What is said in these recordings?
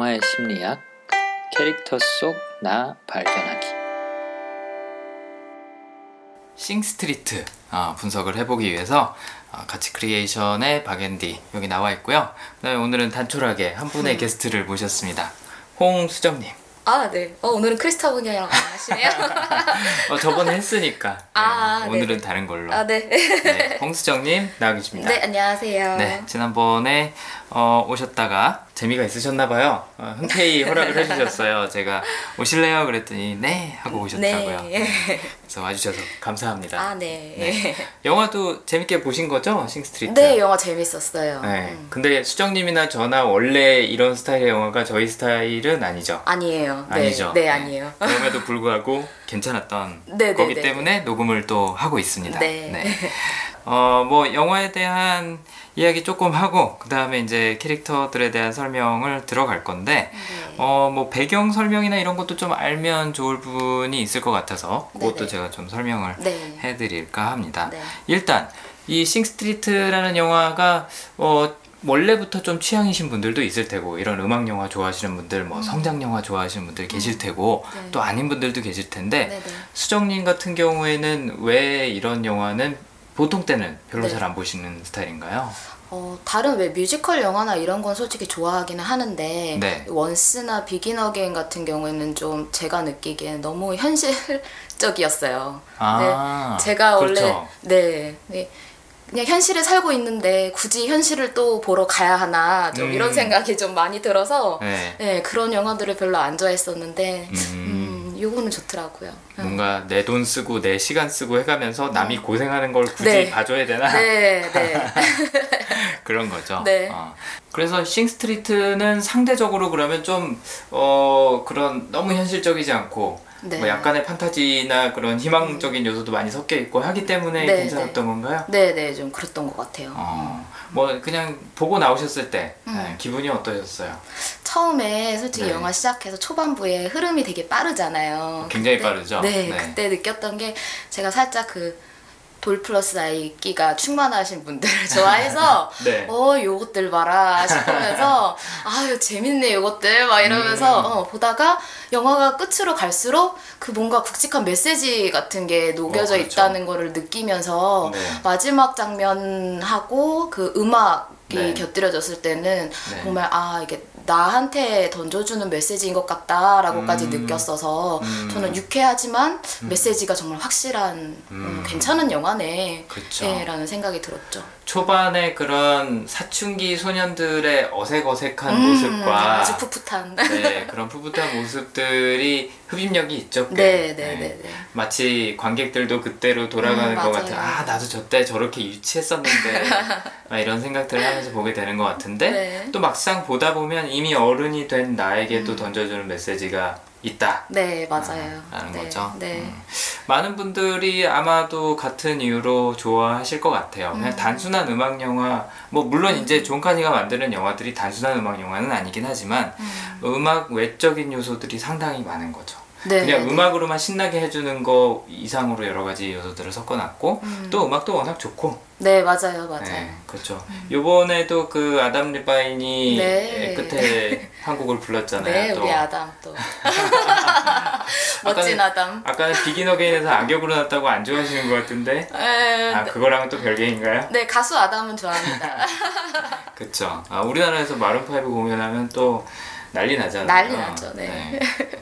영화의 심리학, 캐릭터 속 나 발견하기. 싱스트리트 어, 분석을 해보기 위해서 어, 가치 크리에이션의 박앤디 여기 나와 있고요. 그다음에 오늘은 단촐하게 한 분의 게스트를 모셨습니다. 홍수정님. 아, 네. 어, 오늘은 크리스타분이랑 하시네요. 어, 저번에 했으니까 네, 아, 오늘은 네네. 다른 걸로. 아, 네. 네, 홍수정님 나와 계십니다. 네, 안녕하세요. 네, 지난번에 어, 오셨다가 재미가 있으셨나봐요. 어, 흔쾌히 허락을 해주셨어요. 제가 오실래요? 그랬더니 네 하고 오셨다고요. 네. 그래서 와주셔서 감사합니다. 아, 네. 네. 영화도 재밌게 보신 거죠? 싱스트리트? 네, 영화 재밌었어요. 네. 음. 근데 수정님이나 저나 원래 이런 스타일의 영화가 저희 스타일은 아니죠. 아니에요. 네. 아니죠. 네, 아니에요. 그럼에도 불구하고 괜찮았던 네, 거기 네, 네, 때문에 녹음을 또 하고 있습니다. 네. 어, 뭐 영화에 대한 이야기 조금 하고 그 다음에 이제 캐릭터들에 대한 설명을 들어갈 건데 네. 어, 뭐 배경 설명이나 이런 것도 좀 알면 좋을 부분이 있을 것 같아서 그것도 네네. 제가 좀 설명을 네. 해드릴까 합니다. 네. 일단 이 싱스트리트라는 영화가 어, 원래부터 좀 취향이신 분들도 있을 테고 이런 음악 영화 좋아하시는 분들 뭐 성장 영화 좋아하시는 분들 계실 테고 네. 또 아닌 분들도 계실 텐데 네, 네. 수정님 같은 경우에는 왜 이런 영화는 보통 때는 별로 네. 잘안 보시는 스타일인가요? 어, 다른 왜 뮤지컬 영화나 이런 건 솔직히 좋아하기는 하는데 네. 원스나 비긴 어게인 같은 경우에는 좀 제가 느끼기엔 너무 현실적이었어요. 아, 네, 제가 그렇죠. 원래 네, 네. 그냥 현실에 살고 있는데 굳이 현실을 또 보러 가야 하나 좀 음. 이런 생각이 좀 많이 들어서 네. 네, 그런 영화들을 별로 안 좋아했었는데 음. 음, 요거는 좋더라고요. 음. 뭔가 내 돈 쓰고 내 시간 쓰고 해가면서 남이 고생하는 걸 굳이 네. 봐줘야 되나? 네, 네. 그런 거죠. 네. 어. 그래서 싱스트리트는 상대적으로 그러면 좀 어, 그런 너무 현실적이지 않고 네. 뭐 약간의 판타지나 그런 희망적인 요소도 많이 섞여 있고 하기 때문에 네, 괜찮았던 건가요? 네, 네, 좀 그랬던 것 같아요. 어, 뭐 그냥 보고 나오셨을 때 음. 네, 기분이 어떠셨어요? 처음에 솔직히 네. 영화 시작해서 초반부에 흐름이 되게 빠르잖아요. 굉장히 그때- 빠르죠? 네, 네. 그때 느꼈던 게 제가 살짝 그 돌 플러스 아이 끼가 충만하신 분들을 좋아해서 네. 어 요것들 봐라 싶으면서 아유 재밌네 요것들 막 이러면서 음. 어, 보다가 영화가 끝으로 갈수록 그 뭔가 굵직한 메시지 같은 게 녹여져 어, 그렇죠. 있다는 거를 느끼면서 네. 마지막 장면하고 그 음악 이 네. 곁들여졌을 때는 네. 정말 아 이게 나한테 던져주는 메시지인 것 같다라고까지 음. 느꼈어서 음. 저는 유쾌하지만 메시지가 정말 확실한 음, 음. 괜찮은 영화네 그쵸. 예, 라는 생각이 들었죠. 초반에 그런 사춘기 소년들의 어색어색한 음, 모습과 아주 풋풋한 네, 그런 푸붓한 모습들이 흡입력이 있죠. 꽤. 네, 네, 네, 네. 마치 관객들도 그때로 돌아가는 음, 것. 같은 아 나도 저때 저렇게 유치했었는데 막 이런 생각들을 하면서 보게 되는 것 같은데 네. 또 막상 보다 보면 이미 어른이 된 나에게 또 던져주는 메시지가 있다. 네, 맞아요. 라는 네, 거죠. 네. 음. 많은 분들이 아마도 같은 이유로 좋아하실 것 같아요. 그냥 단순한 음악 영화, 뭐 물론 이제 존 카니가 만드는 영화들이 단순한 음악 영화는 아니긴 하지만 음. 음악 외적인 요소들이 상당히 많은 거죠. 네, 그냥 네. 음악으로만 신나게 해주는 거 이상으로 여러 가지 요소들을 섞어놨고 또 음악도 워낙 좋고 네, 맞아요, 맞아요. 네, 그렇죠. 요번에도 그 아담 리바인이 네. 끝에 한 곡을 불렀잖아요. 네, 또. 우리 아담 또 멋진 아까는- 아담. 아까는 비긴 어게인에서 악역으로 났다고 안 좋아하시는 것 같은데 에, 아 그거랑은 또 별개인가요? 네, 가수 아담은 좋아합니다. 그쵸 아, 우리나라에서 마룬5 공연하면 또 난리 나잖아요 난리 나죠, 네.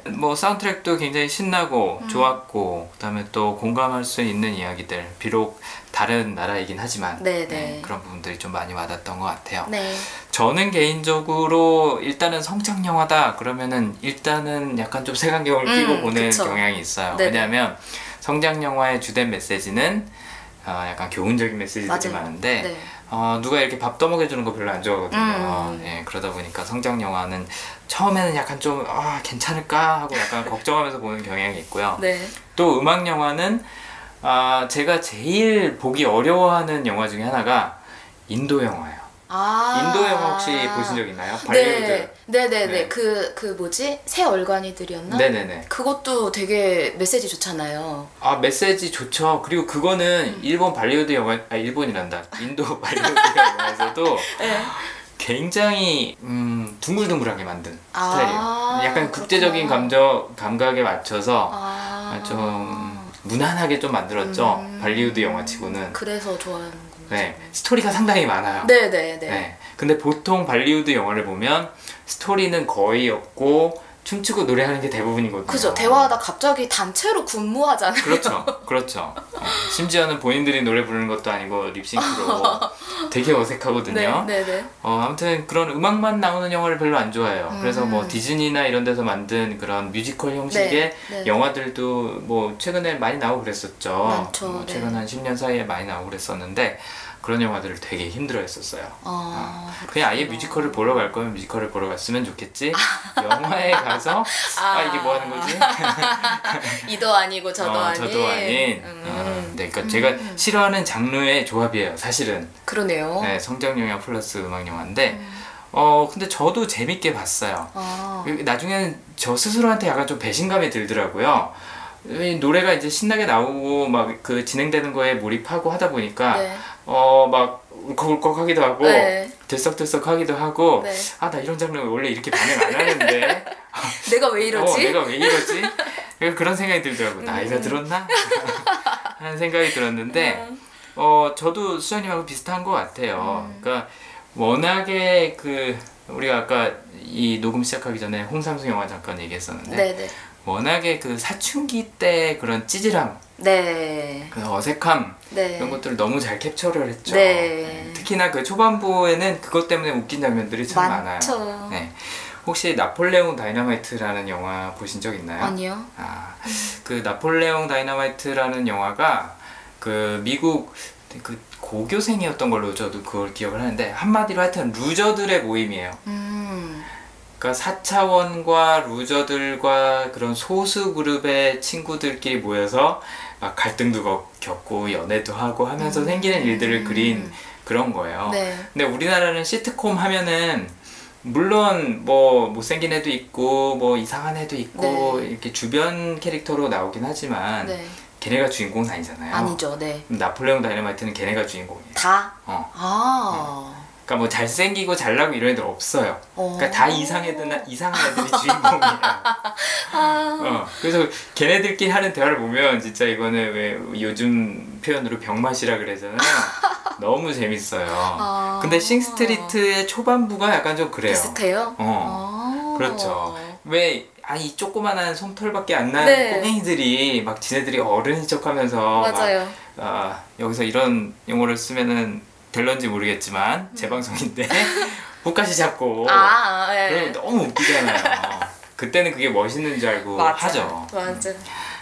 뭐 사운드트랙도 굉장히 신나고 음. 좋았고 그다음에 또 공감할 수 있는 이야기들 비록 다른 나라이긴 하지만 네, 네. 그런 부분들이 좀 많이 와닿았던 것 같아요 네. 저는 개인적으로 일단은 성장 영화다 그러면은 일단은 약간 좀 색안경을 음, 끼고 보는 그쵸. 경향이 있어요. 왜냐하면 성장 영화의 주된 메시지는 어, 약간 교훈적인 메시지들이 맞아요. 많은데 네. 어, 누가 이렇게 밥 떠먹여주는 거 별로 안 좋아하거든요. 음. 예, 그러다 보니까 성장 영화는 처음에는 약간 좀 아, 괜찮을까 하고 약간 걱정하면서 보는 경향이 있고요. 네. 또 음악 영화는 아, 제가 제일 보기 어려워하는 영화 중에 하나가 인도 영화예요. 아. 인도 영화 혹시 보신 적 있나요? 발리우드. 네. 네, 네, 네. 네. 그, 그 뭐지? 세 얼간이들이었나? 네 네 네. 그것도 되게 메시지 좋잖아요. 아 메시지 좋죠. 그리고 그거는 음. 일본 발리우드 영화, 아 일본이란다. 인도 발리우드 영화에서도 네. 굉장히 음, 둥글둥글하게 만든 아, 스타일이에요. 약간 국제적인 그렇구나. 감정 감각에 맞춰서 아, 좀 무난하게 좀 만들었죠. 음. 발리우드 영화치고는. 그래서 좋아하는구나. 네, 스토리가 상당히 많아요. 네네네. 네. 근데 보통 발리우드 영화를 보면 스토리는 거의 없고 춤추고 노래하는 게 대부분이거든요. 그죠. 대화하다 갑자기 단체로 군무하잖아요. 그렇죠. 그렇죠. 어, 심지어는 본인들이 노래 부르는 것도 아니고 립싱크로 되게 어색하거든요. 네, 네 네. 어, 아무튼 그런 음악만 나오는 영화를 별로 안 좋아해요. 그래서 뭐 음. 디즈니나 이런 데서 만든 그런 뮤지컬 형식의 네, 네. 영화들도 뭐 최근에 많이 나오고 그랬었죠. 많죠, 뭐 네. 최근 한 10년 사이에 많이 나오고 그랬었는데 그런 영화들을 되게 힘들어 했었어요. 아, 그냥 아예 뮤지컬을 보러 갈 거면 뮤지컬을 보러 갔으면 좋겠지. 영화에 가서 아, 이게 뭐 하는 거지? 이도 아니고 저도 어, 아닌. 저도 아닌. 음. 어, 네, 그러니까 제가 싫어하는 장르의 조합이에요. 사실은. 그러네요. 네, 성장 영화 플러스 음악 영화인데 어 근데 저도 재밌게 봤어요. 아, 그 나중에는 저 스스로한테 약간 좀 배신감이 들더라고요. 이 노래가 이제 신나게 나오고 막 그 진행되는 거에 몰입하고 하다 보니까 네. 어막 울컥울컥하기도 하고 네. 들썩들썩하기도 하고 네. 아나 이런 장르 원래 이렇게 반응 안 하는데 내가 왜 이러지? 어, 내가 왜 이러지? 그런 생각이 들더라고. 나이가 음. 들었나? 하는 생각이 들었는데, 어, 저도 수장님하고 비슷한 것 같아요. 음. 그러니까 워낙에 그 우리가 아까 이 녹음 시작하기 전에 홍상수 영화 잠깐 얘기했었는데, 네네. 워낙에 그 사춘기 때 그런 찌질함, 네. 그 어색함 네. 이런 것들을 너무 잘 캡처를 했죠. 네. 특히나 그 초반부에는 그것 때문에 웃긴 장면들이 참 많죠. 많아요. 네. 혹시 나폴레옹 다이너마이트라는 영화 보신 적 있나요? 아니요. 아, 그 나폴레옹 다이너마이트라는 영화가 그 미국 그 고교생이었던 걸로 저도 그걸 기억을 하는데 한마디로 하여튼 루저들의 모임이에요. 음. 그러니까 4차원과 루저들과 그런 소수 그룹의 친구들끼리 모여서 막 갈등도 겪- 겪고 연애도 하고 하면서 생기는 일들을 그린 그런 거예요. 네. 근데 우리나라는 시트콤 하면은 물론 뭐 못생긴 애도 있고 뭐 이상한 애도 있고 네. 이렇게 주변 캐릭터로 나오긴 하지만 네. 걔네가 주인공은 아니잖아요. 아니죠. 네. 나폴레옹 다이너마이트는 걔네가 주인공이에요. 다. 어. 아. 그러니까 뭐 잘생기고 잘나고 이런 애들 없어요. 어. 그러니까 다 이상 애들 이상한 애들이 주인공이에요. 아. 어, 그래서 걔네들끼리 하는 대화를 보면 진짜 이거는 왜 요즘 표현으로 병맛이라 그러잖아요. 너무 재밌어요. 아. 근데 싱스트리트의 초반부가 약간 좀 그래요. 비슷해요? 어. 아. 그렇죠. 왜, 아, 이 조그만한 솜털밖에 안 나는 네. 꼬맹이들이 막 지네들이 어른인 척 하면서 맞아요. 막, 아, 여기서 이런 용어를 쓰면은 될런지 모르겠지만, 제 방송인데, 복가시 잡고, 음. 아, 예. 그러면 너무 웃기잖아요. 그때는 그게 멋있는 줄 알고 맞아. 하죠. 맞아.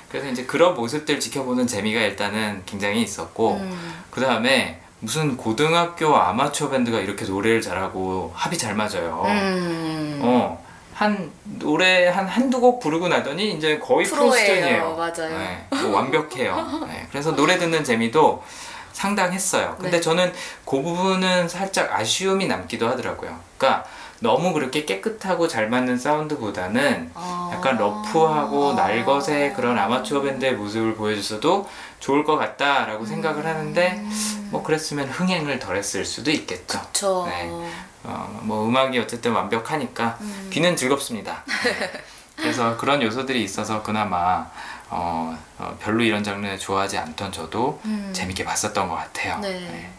그래서 이제 그런 모습들 지켜보는 재미가 일단은 굉장히 있었고, 음. 그 다음에 무슨 고등학교 아마추어 밴드가 이렇게 노래를 잘하고 합이 잘 맞아요. 음. 어, 한 노래 한 한두 곡 부르고 나더니 이제 거의 프로 프로예요. 수준이에요. 맞아요. 네, 뭐 완벽해요. 네, 그래서 노래 듣는 재미도 상당했어요. 근데 네. 저는 그 부분은 살짝 아쉬움이 남기도 하더라고요. 그러니까 너무 그렇게 깨끗하고 잘 맞는 사운드보다는 아. 약간 러프하고 날것의 그런 아마추어 밴드의 모습을 보여줬어도 좋을 것 같다라고 생각을 하는데 뭐 그랬으면 흥행을 덜 했을 수도 있겠죠. 저. 네. 어, 뭐 음악이 어쨌든 완벽하니까 음. 귀는 즐겁습니다. 네. 그래서 그런 요소들이 있어서 그나마 어, 어, 별로 이런 장르 좋아하지 않던 저도 음. 재밌게 봤었던 것 같아요. 네.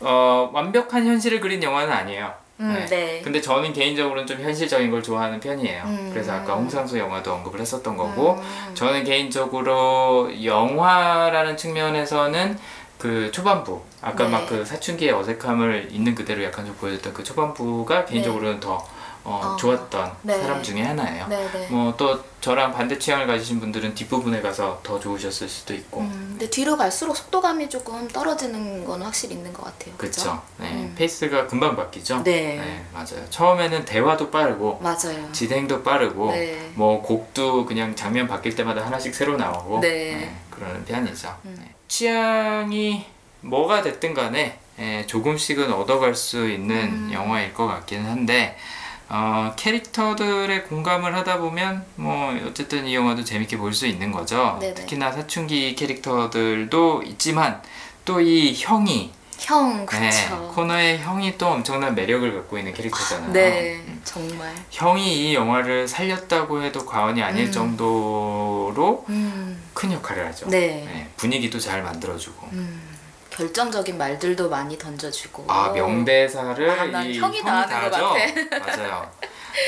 어, 완벽한 현실을 그린 영화는 아니에요. 음, 네. 근데 저는 개인적으로는 좀 현실적인 걸 좋아하는 편이에요. 음. 그래서 아까 홍상수 영화도 언급을 했었던 거고, 음. 저는 개인적으로 영화라는 측면에서는 그 초반부, 아까 네. 막그 사춘기의 어색함을 있는 그대로 약간 좀 보여줬던 그 초반부가 개인적으로는 더 어, 어. 좋았던 네. 사람 중에 하나예요. 네 네. 뭐 또 저랑 반대 취향을 가지신 분들은 뒷부분에 가서 더 좋으셨을 수도 있고, 음, 근데 뒤로 갈수록 속도감이 조금 떨어지는 건 확실히 있는 것 같아요. 그쵸? 네, 음. 페이스가 금방 바뀌죠? 네. 맞아요. 처음에는 대화도 빠르고, 맞아요. 진행도 빠르고 네. 뭐 곡도 그냥 장면 바뀔 때마다 하나씩 새로 나오고 네. 그러는 편이죠. 음. 네. 취향이 뭐가 됐든 간에 예, 조금씩은 얻어갈 수 있는 음. 영화일 것 같기는 한데 어, 캐릭터들에 공감을 하다 보면 뭐 어쨌든 이 영화도 재밌게 볼 수 있는 거죠. 네네. 특히나 사춘기 캐릭터들도 있지만 또 이 형이 형 네, 그쵸. 코너의 형이 또 엄청난 매력을 갖고 있는 캐릭터잖아요. 네, 음. 정말. 형이 이 영화를 살렸다고 해도 과언이 아닐 음. 정도로 음, 큰 역할을 하죠. 네. 분위기도 잘 만들어주고. 음, 결정적인 말들도 많이 던져주고. 아 명대사를 아, 난 이 형이 다 하는 것 하죠? 맞아요.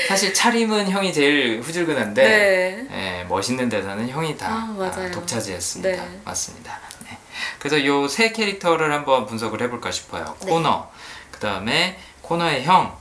사실 차림은 형이 제일 후줄근한데 네. 예, 멋있는 대사는 형이 다 아. 아, 독차지했습니다. 네. 맞습니다. 네. 그래서 요 세 캐릭터를 한번 분석을 해볼까 싶어요. 네. 코너, 그 다음에 코너의 형,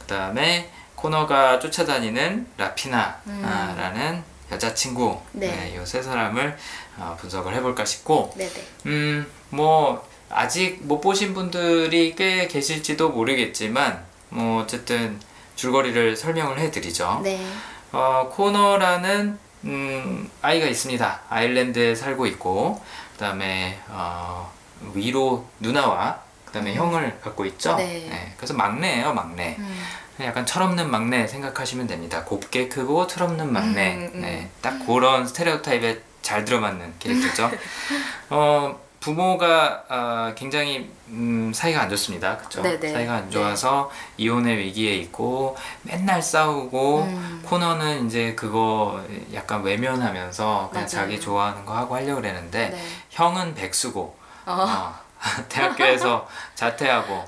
그 다음에 코너가 쫓아다니는 라피나라는 여자친구, 음. 네. 요세 사람을 어, 분석을 해볼까 싶고, 네네. 음, 뭐 아직 못 보신 분들이 꽤 계실지도 모르겠지만, 뭐 어쨌든 줄거리를 설명을 해드리죠. 네. 어, 코너라는 음, 아이가 있습니다. 아일랜드에 살고 있고, 그다음에 어, 위로 누나와 그다음에 형을 갖고 있죠. 네. 그래서 막내예요, 막내. 음, 약간 철없는 막내 생각하시면 됩니다. 곱게 크고 철없는 막내. 음, 음. 네, 딱 그런 스테레오타입에 잘 들어맞는 캐릭터죠. 어, 부모가 어, 굉장히 음, 사이가 안 좋습니다. 그렇죠? 네네. 사이가 안 좋아서 이혼의 위기에 있고 맨날 싸우고 음. 코너는 이제 그거 약간 외면하면서 그냥 맞아요. 자기 좋아하는 거 하고 하려고 그랬는데 네. 형은 백수고 어, 어, 대학교에서 자퇴하고.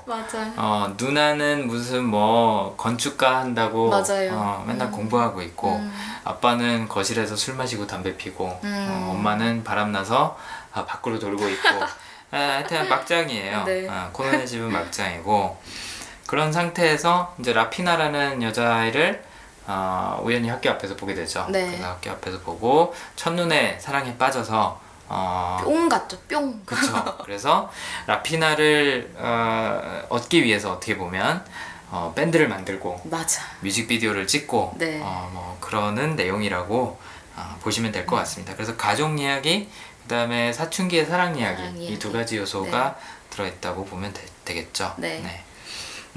어, 누나는 무슨 뭐 건축가 한다고 맞아요. 어, 맨날 음. 공부하고 있고 음. 아빠는 거실에서 술 마시고 담배 피고 음. 어, 엄마는 바람 나서 아, 밖으로 돌고 있고 아, 하여튼 막장이에요. 네. 어, 코너네 집은 막장이고 그런 상태에서 이제 라피나라는 여자아이를 어, 우연히 학교 앞에서 보게 되죠. 네. 그래서 학교 앞에서 보고 첫눈에 사랑에 빠져서 어, 뿅 같죠, 뿅. 그렇죠. 그래서 라피나를 어, 얻기 위해서 어떻게 보면 어, 밴드를 만들고 맞아. 뮤직비디오를 찍고 네. 어, 뭐 그러는 내용이라고 어, 보시면 될 것 같습니다. 그래서 가족 이야기, 그다음에 사춘기의 사랑 이야기 사랑 이 이야기. 두 가지 요소가 들어있다고 보면 되, 겠죠 네.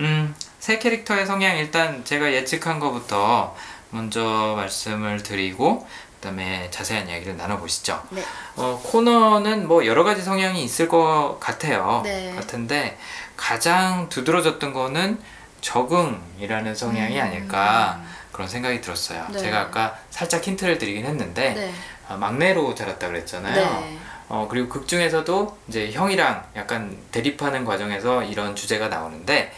음, 세 캐릭터의 성향 일단 제가 예측한 것부터 먼저 말씀을 드리고 그다음에 자세한 이야기를 나눠보시죠. 네. 어, 코너는 뭐 여러 가지 성향이 있을 것 같아요. 네. 같은데 가장 두드러졌던 거는 적응이라는 성향이 음. 아닐까 그런 생각이 들었어요. 네. 제가 아까 살짝 힌트를 드리긴 했는데 네. 아, 막내로 자랐다 그랬잖아요. 네. 어, 그리고 극 중에서도 이제 형이랑 약간 대립하는 과정에서 이런 주제가 나오는데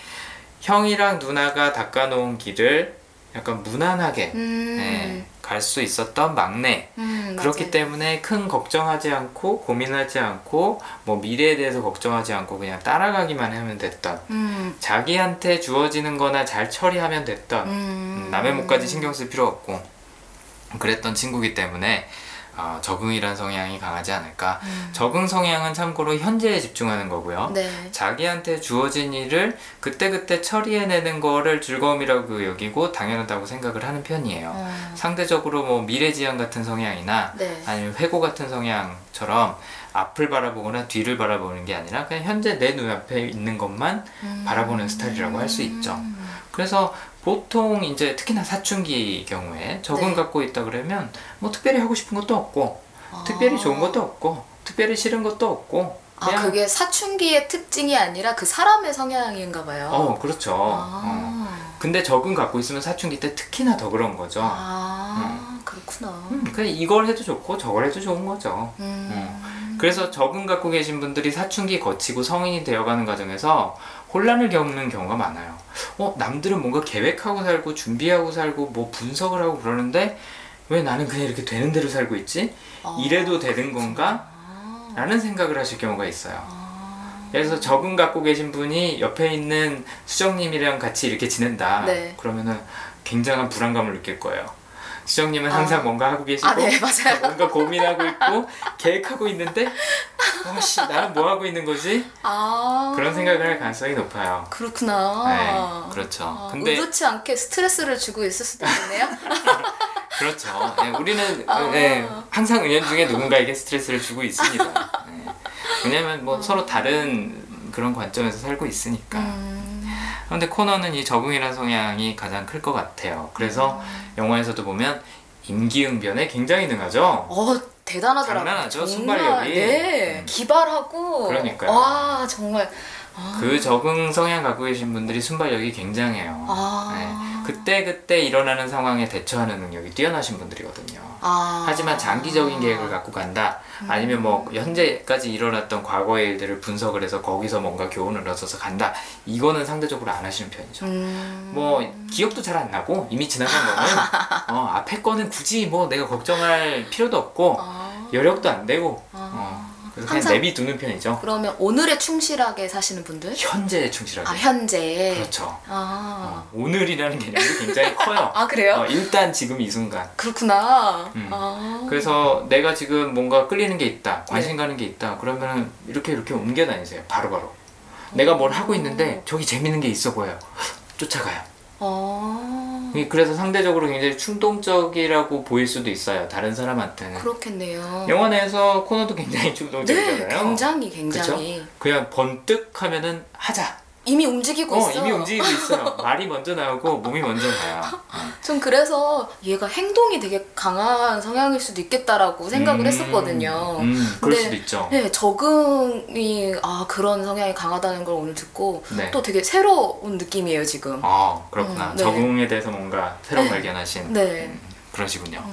형이랑 누나가 닦아놓은 길을 약간 무난하게 음. 네, 갈수 있었던 막내. 음, 그렇기 맞아요. 때문에 큰 걱정하지 않고 고민하지 않고 뭐 미래에 대해서 걱정하지 않고 그냥 따라가기만 하면 됐던 음. 자기한테 주어지는 거나 잘 처리하면 됐던 음. 음, 남의 목까지 신경 쓸 필요 없고 그랬던 친구기 때문에 어, 적응이란 성향이 강하지 않을까 음. 적응 성향은 참고로 현재에 집중하는 거고요 네. 자기한테 주어진 일을 그때그때 처리해내는 거를 즐거움이라고 여기고 당연하다고 생각을 하는 편이에요 어. 상대적으로 뭐 미래지향 같은 성향이나 네. 아니면 회고 같은 성향처럼 앞을 바라보거나 뒤를 바라보는 게 아니라 그냥 현재 내 눈앞에 있는 것만 음. 바라보는 스타일이라고 할 수 있죠. 그래서 보통 이제 특히나 사춘기 경우에 적응 네. 갖고 있다 그러면 뭐 특별히 하고 싶은 것도 없고 아. 특별히 좋은 것도 없고 특별히 싫은 것도 없고 아, 그게 사춘기의 특징이 아니라 그 사람의 성향인가 봐요. 어 그렇죠. 어. 아. 근데 적응 갖고 있으면 사춘기 때 특히나 더 그런 거죠. 아, 그렇구나. 음, 그냥 이걸 해도 좋고 저걸 해도 좋은 거죠. 음. 그래서 적응 갖고 계신 분들이 사춘기 거치고 성인이 되어가는 과정에서 혼란을 겪는 경우가 많아요. 어, 남들은 뭔가 계획하고 살고 준비하고 살고 뭐 분석을 하고 그러는데 왜 나는 그냥 이렇게 되는 대로 살고 있지? 아, 이래도 되는 건가? 아. 라는 생각을 하실 경우가 있어요. 아. 그래서 적응 갖고 계신 분이 옆에 있는 수정님이랑 같이 이렇게 지낸다. 네. 그러면은 굉장한 불안감을 느낄 거예요. 수정님은 항상 아. 뭔가 하고 계시고 아, 네. 뭔가 고민하고 있고 계획하고 있는데 어씨 나는 뭐 하고 있는 거지? 아. 그런 생각을 할 가능성이 높아요. 그렇구나. 네, 그렇죠. 아, 근데 의도치 않게 스트레스를 주고 있을 수도 있네요. 그렇죠. 네, 우리는 아. 네, 항상 은연중에 누군가에게 스트레스를 주고 있습니다. 네. 왜냐면 뭐 서로 다른 그런 관점에서 살고 있으니까. 음. 그런데 코너는 이 적응이라는 성향이 가장 클 것 같아요. 그래서 음. 영화에서도 보면 임기응변에 굉장히 능하죠. 어 대단하더라고요. 장난 아니죠, 정말, 순발력이. 네, 음. 기발하고. 그러니까요. 와 정말 그 적응 성향 갖고 계신 분들이 순발력이 굉장해요. 아. 네. 그때 그때 일어나는 상황에 대처하는 능력이 뛰어나신 분들이거든요. 아. 하지만 장기적인 계획을 갖고 간다. 아니면 뭐 현재까지 일어났던 과거의 일들을 분석을 해서 거기서 뭔가 교훈을 얻어서 간다. 이거는 상대적으로 안 하시는 편이죠. 음. 뭐 기억도 잘 안 나고 이미 지나간 거는 어, 앞에 거는 굳이 뭐 내가 걱정할 필요도 없고 아. 여력도 안 되고 어, 그래서 그냥 항상- 내비두는 편이죠. 그러면 오늘에 충실하게 사시는 분들? 현재에 충실하게. 아 현재. 그렇죠. 아. 어, 오늘이라는 개념이 굉장히 커요. 아 그래요? 어, 일단 지금 이 순간. 그렇구나. 음. 아. 그래서 내가 지금 뭔가 끌리는 게 있다, 관심 가는 게 있다, 그러면 이렇게 이렇게 옮겨 다니세요. 바로바로. 내가 뭘 하고 있는데 저기 재밌는 게 있어 보여요. 쫓아가요. 어. 그래서 상대적으로 굉장히 충동적이라고 보일 수도 있어요. 다른 사람한테는. 그렇겠네요. 영화 내에서 코너도 굉장히 네, 충동적이잖아요. 굉장히 굉장히 그냥 번뜩 하면은 하자. 이미 움직이고 어, 있어. 이미 움직이고 있어요. 말이 먼저 나오고 몸이 먼저 가요. 전 그래서 얘가 행동이 되게 강한 성향일 수도 있겠다라고 생각을 음, 했었거든요. 음, 그럴 수도 있죠. 네, 적응이 아 그런 성향이 강하다는 걸 오늘 듣고 네. 또 되게 새로운 느낌이에요 지금. 아, 그렇구나. 음, 네. 적응에 대해서 뭔가 새로운 네. 발견하신. 네. 음, 그러시군요.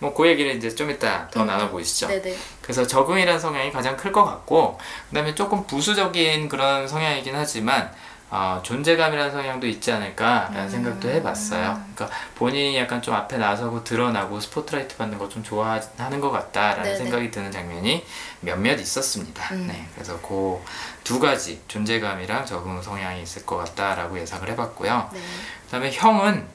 뭐그 얘기를 이제 좀 이따 더 음. 나눠보시죠. 네네. 그래서 적응이라는 성향이 가장 클 것 같고 그다음에 조금 부수적인 그런 성향이긴 하지만 어, 존재감이라는 성향도 있지 않을까라는 음. 생각도 해봤어요. 그러니까 본인이 약간 좀 앞에 나서고 드러나고 스포트라이트 받는 거좀 좋아하는 것 같다라는 네네. 생각이 드는 장면이 몇몇 있었습니다. 음. 네, 그래서 그 두 가지 존재감이랑 적응 성향이 있을 것 같다라고 예상을 해봤고요. 네. 그다음에 형은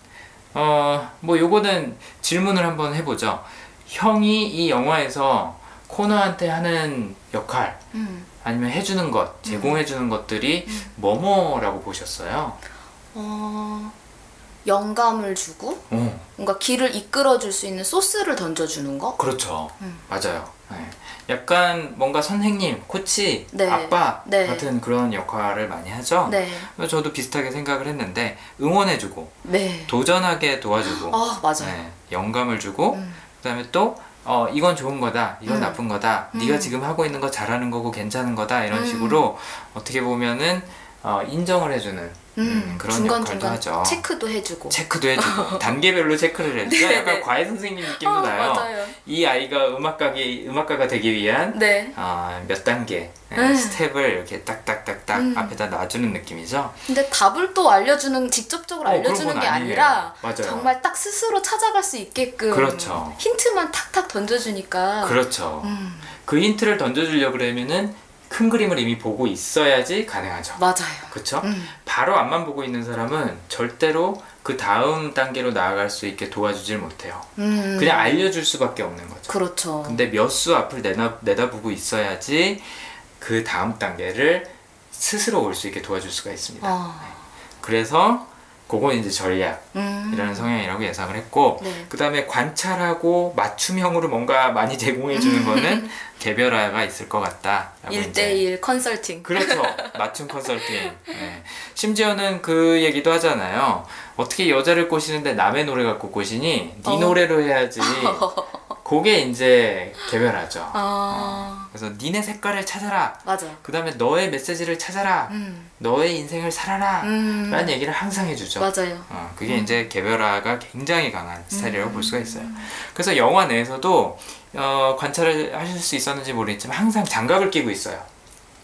어 뭐 요거는 질문을 한번 해보죠. 형이 이 영화에서 코너한테 하는 역할 음. 아니면 해주는 것 제공해주는 것들이 뭐뭐라고 보셨어요? 어 영감을 주고 어 뭔가 길을 이끌어줄 수 있는 소스를 던져주는 거. 그렇죠. 음. 맞아요. 네. 약간 뭔가 선생님, 코치, 네. 아빠 네. 같은 그런 역할을 많이 하죠. 네. 저도 비슷하게 생각을 했는데 응원해주고 네. 도전하게 도와주고 아 맞아요. 네, 영감을 주고 음. 그다음에 또 어, 이건 좋은 거다, 이건 음. 나쁜 거다, 음. 네가 지금 하고 있는 거 잘하는 거고 괜찮은 거다 이런 음. 식으로 어떻게 보면은 어, 인정을 해주는 음, 그런 중간 역할도 중간 하죠. 체크도 해주고. 체크도 해주고 단계별로 체크를 해주죠. 네, 약간 네. 과외 선생님 느낌도 아, 나요. 맞아요. 이 아이가 음악가기 음악가가 되기 위한 네. 어, 몇 단계 네, 음. 스텝을 이렇게 딱딱딱딱 음. 앞에다 놔주는 느낌이죠. 근데 답을 또 알려주는 직접적으로 어, 알려주는 건게 아니에요. 아니라 맞아요. 정말 딱 스스로 찾아갈 수 있게끔 그렇죠. 힌트만 탁탁 던져주니까. 그렇죠. 음, 그 힌트를 던져주려 그러면은 큰 그림을 이미 보고 있어야지 가능하죠. 맞아요. 그렇죠? 음, 바로 앞만 보고 있는 사람은 절대로 그 다음 단계로 나아갈 수 있게 도와주질 못해요. 음, 그냥 알려줄 수밖에 없는 거죠. 그렇죠. 근데 몇 수 앞을 내다, 내다보고 있어야지 그 다음 단계를 스스로 올 수 있게 도와줄 수가 있습니다. 아, 그래서 그건 이제 전략이라는 음, 성향이라고 예상을 했고 네. 그 다음에 관찰하고 맞춤형으로 뭔가 많이 제공해 주는 거는 개별화가 있을 것 이제 1대1 컨설팅. 그렇죠. 맞춤 컨설팅. 네. 심지어는 그 얘기도 하잖아요. 어떻게 여자를 꼬시는데 남의 노래 갖고 꼬시니? 네 어. 노래로 해야지. 그게 이제 개별하죠. 아, 그래서 니네 색깔을 찾아라. 맞아. 그 다음에 너의 메시지를 찾아라. 음, 너의 인생을 살아라. 음, 라는 얘기를 항상 해주죠. 맞아요. 어, 그게 이제 개별화가 굉장히 강한 스타일이라고 볼 수가 있어요. 그래서 영화 내에서도 어, 관찰을 하실 수 있었는지 모르겠지만 항상 장갑을 끼고 있어요.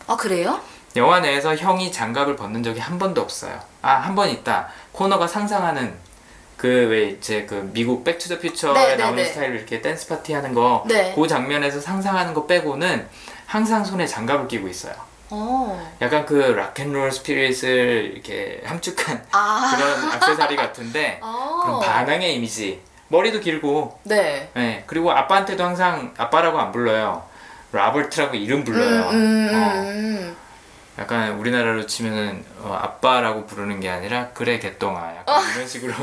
아 그래요? 영화 내에서 형이 장갑을 벗는 적이 한 번도 없어요. 아, 한 번 있다. 코너가 상상하는 그왜 이제 그 미국 백투더 퓨처에 네, 네, 나오는 네. 스타일로 이렇게 댄스 파티 하는 거, 네. 그 장면에서 상상하는 거 빼고는 항상 손에 장갑을 끼고 있어요. 어. 약간 그 락앤롤 스피릿을 이렇게 함축한 아. 그런 액세서리 같은데 아. 그런 반항의 이미지. 머리도 길고, 네. 예. 그리고 아빠한테도 항상 아빠라고 안 불러요. 라버트라고 이름 불러요. 음, 음, 어. 음. 약간 우리나라로 치면은 어, 아빠라고 부르는 게 아니라 그래 개똥아 약간 이런 식으로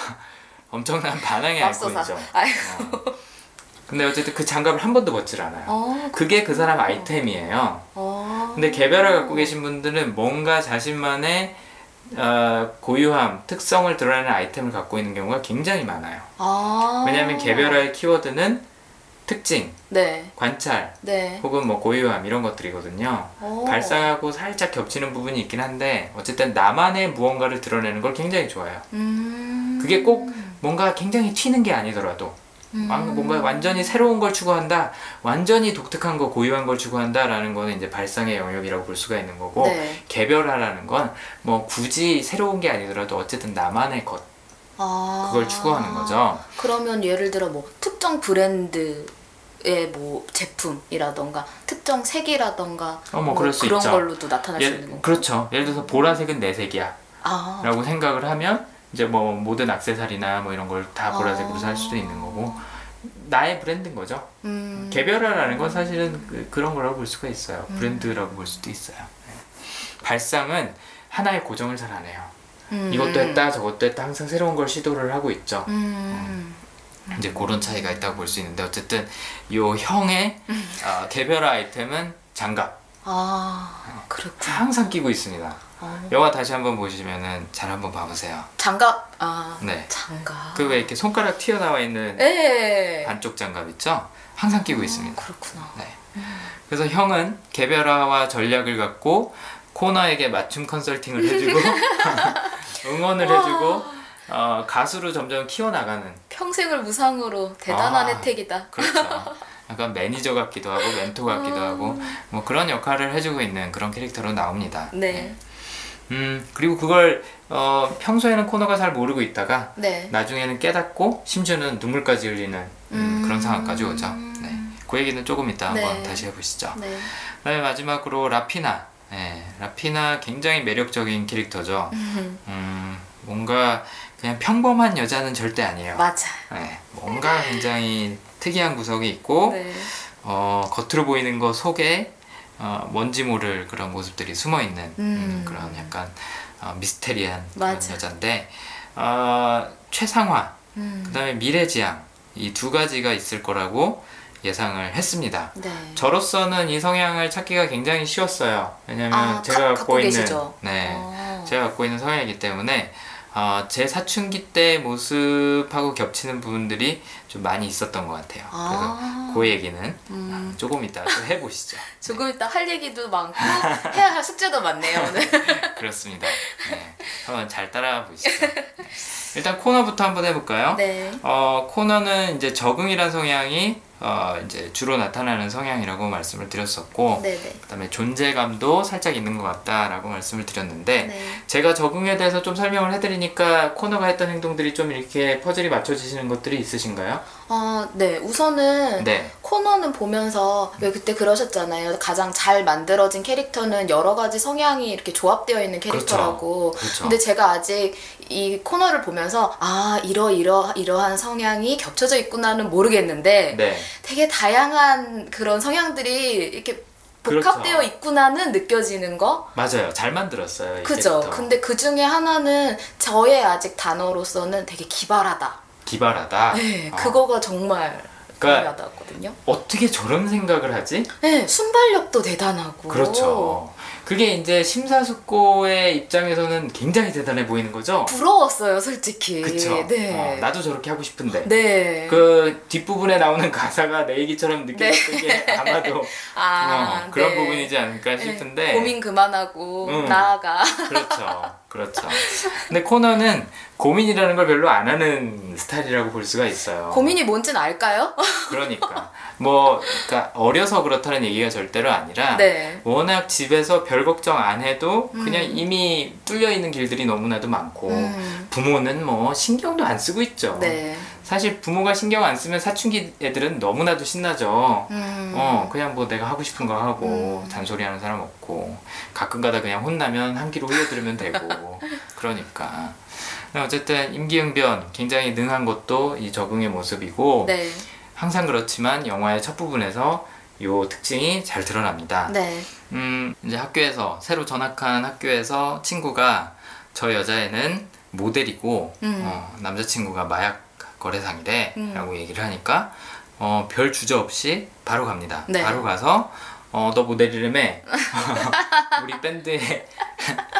엄청난 반항의. 아이콘이죠. 어. 근데 어쨌든 그 장갑을 한 번도 벗질 않아요. 어, 그게 그 사람 아이템이에요. 어. 근데 개별화 갖고 계신 분들은 뭔가 자신만의 어, 고유함, 특성을 드러내는 아이템을 갖고 있는 경우가 굉장히 많아요. 아. 왜냐하면 개별화의 키워드는 특징, 네. 관찰, 네. 혹은 뭐 고유함 이런 것들이거든요. 오. 발상하고 살짝 겹치는 부분이 있긴 한데 어쨌든 나만의 무언가를 드러내는 걸 굉장히 좋아해요. 음. 그게 꼭 뭔가 굉장히 튀는 게 아니더라도 음. 막 뭔가 완전히 새로운 걸 추구한다, 완전히 독특한 거, 고유한 걸 추구한다라는 거는 이제 발상의 영역이라고 볼 수가 있는 거고 네. 개별화라는 건 뭐 굳이 새로운 게 아니더라도 어쨌든 나만의 것 아. 그걸 추구하는 거죠. 그러면 예를 들어 뭐 특정 브랜드 의뭐 제품이라던가 특정 색이라던가 어, 뭐수 그런 있죠. 걸로도 나타날 수 예, 있는 건가? 그렇죠. 예를 들어서 보라색은 내 색이야. 아. 라고 생각을 하면 이제 뭐 모든 악세사리나 뭐 이런 걸 다 보라색으로 아. 살 수도 있는 거고 나의 브랜드인 거죠. 음. 개별화라는 건 사실은 그, 런 거라고 볼 수가 있어요. 브랜드라고 볼 수도 있어요. 네. 발상은 하나의 고정을 잘 안 해요. 음. 이것도 했다 저것도 했다 항상 새로운 걸 시도를 하고 있죠. 음. 이제 그런 차이가 있다고 볼 수 있는데 어쨌든 요 형의 어, 개별화 아이템은 장갑 아, 그렇구나. 항상 끼고 있습니다. 어. 영화 다시 한번 보시면은 잘 한번 봐보세요. 장갑. 아. 네. 장갑. 그 왜 이렇게 손가락 튀어나와 있는 예. 반쪽 장갑 있죠? 항상 끼고 있습니다. 그렇구나. 네. 그래서 형은 개별화와 전략을 갖고 코너에게 맞춤 컨설팅을 해주고 응원을 해주고 어, 가수로 점점 키워나가는 평생을 무상으로 대단한 아. 혜택이다. 그렇죠. 약간 매니저 같기도 하고 멘토 같기도 하고 뭐 그런 역할을 해주고 있는 그런 캐릭터로 나옵니다. 네. 음 그리고 그걸 어, 평소에는 코너가 잘 모르고 있다가 네. 나중에는 깨닫고 심지어는 눈물까지 흘리는 음, 음. 그런 상황까지 오죠. 네. 그 얘기는 조금 이따 한번 네. 다시 해보시죠. 네. 그다음에 마지막으로 라피나. 네, 라피나 굉장히 매력적인 캐릭터죠. 음, 뭔가 그냥 평범한 여자는 절대 아니에요. 맞아. 네, 뭔가 굉장히 특이한 구석이 있고 네. 어, 겉으로 보이는 거 속에 어, 뭔지 모를 그런 모습들이 숨어 있는 음, 음. 그런 약간 어, 미스테리한. 여자인데 어, 최상화 음. 그다음에 미래지향 이 두 가지가 있을 거라고 예상을 했습니다. 네. 저로서는 이 성향을 찾기가 굉장히 쉬웠어요. 왜냐면 아, 제가 가- 갖고, 갖고 있는? 네, 어. 제가 갖고 있는 성향이기 때문에 어, 제 사춘기 때 모습하고 겹치는 부분들이 좀 많이 있었던 것 같아요. 아. 그래서 그 얘기는 음. 조금 이따 또 해보시죠. 조금 이따 할 얘기도 많고 해야 할 숙제도 많네요 오늘. 그렇습니다. 네, 한번 잘 따라가 보시죠. 일단 코너부터 한번 해볼까요? 네. 어, 코너는 이제 적응이란 성향이 어, 이제 주로 나타나는 성향이라고 말씀을 드렸었고, 네네. 그다음에 존재감도 살짝 있는 것 같다라고 말씀을 드렸는데, 네. 제가 적응에 대해서 좀 설명을 해드리니까 코너가 했던 행동들이 좀 이렇게 퍼즐이 맞춰지시는 것들이 있으신가요? 어, 네. 우선은 네. 코너는 보면서 왜 그때 그러셨잖아요. 가장 잘 만들어진 캐릭터는 여러 가지 성향이 이렇게 조합되어 있는 캐릭터라고. 그렇죠. 근데 제가 아직 이 코너를 보면서 아 이러 이러 이러한 성향이 겹쳐져 있구나는 모르겠는데 네. 되게 다양한 그런 성향들이 이렇게 그렇죠. 복합되어 있구나는 느껴지는 거. 맞아요. 잘 만들었어요. 이 그죠. 근데 그 중에 하나는 저의 아직 단어로서는 되게 기발하다. 기발하다. 네, 어. 그거가 정말 그러니까 중요하다거든요. 어떻게 저런 생각을 하지? 네, 순발력도 대단하고. 그렇죠. 그게 이제 심사숙고의 입장에서는 굉장히 대단해 보이는 거죠. 부러웠어요, 솔직히. 그쵸. 네. 어, 나도 저렇게 하고 싶은데. 네. 그 뒷부분에 나오는 가사가 내 얘기처럼 느껴졌던 게 아마도 아, 어, 그런 네. 부분이지 않을까 네, 싶은데. 고민 그만하고 음. 나아가. 그렇죠. 그렇죠. 근데 코너는 고민이라는 걸 별로 안 하는 스타일이라고 볼 수가 있어요. 고민이 뭔지는 알까요? 그러니까. 뭐, 그러니까 어려서 그렇다는 얘기가 절대로 아니라 네. 워낙 집에서 별 걱정 안 해도 그냥 음. 이미 뚫려 있는 길들이 너무나도 많고 음. 부모는 뭐 신경도 안 쓰고 있죠. 네. 사실 부모가 신경 안 쓰면 사춘기 애들은 너무나도 신나죠. 음. 어, 그냥 뭐 내가 하고 싶은 거 하고 음. 잔소리 하는 사람 없고 가끔 가다 그냥 혼나면 한 귀로 흘려들으면 되고 그러니까. 근데 어쨌든 임기응변 굉장히 능한 것도 이 적응의 모습이고 네. 항상 그렇지만 영화의 첫 부분에서 요 특징이 잘 드러납니다. 네. 음, 이제 학교에서 새로 전학한 학교에서 친구가 저 여자애는 모델이고 음. 어, 남자친구가 마약 거래상이래 음. 라고 얘기를 하니까 어, 별 주저 없이 바로 갑니다. 네. 바로 가서 어, 너 모델이라며 우리 밴드에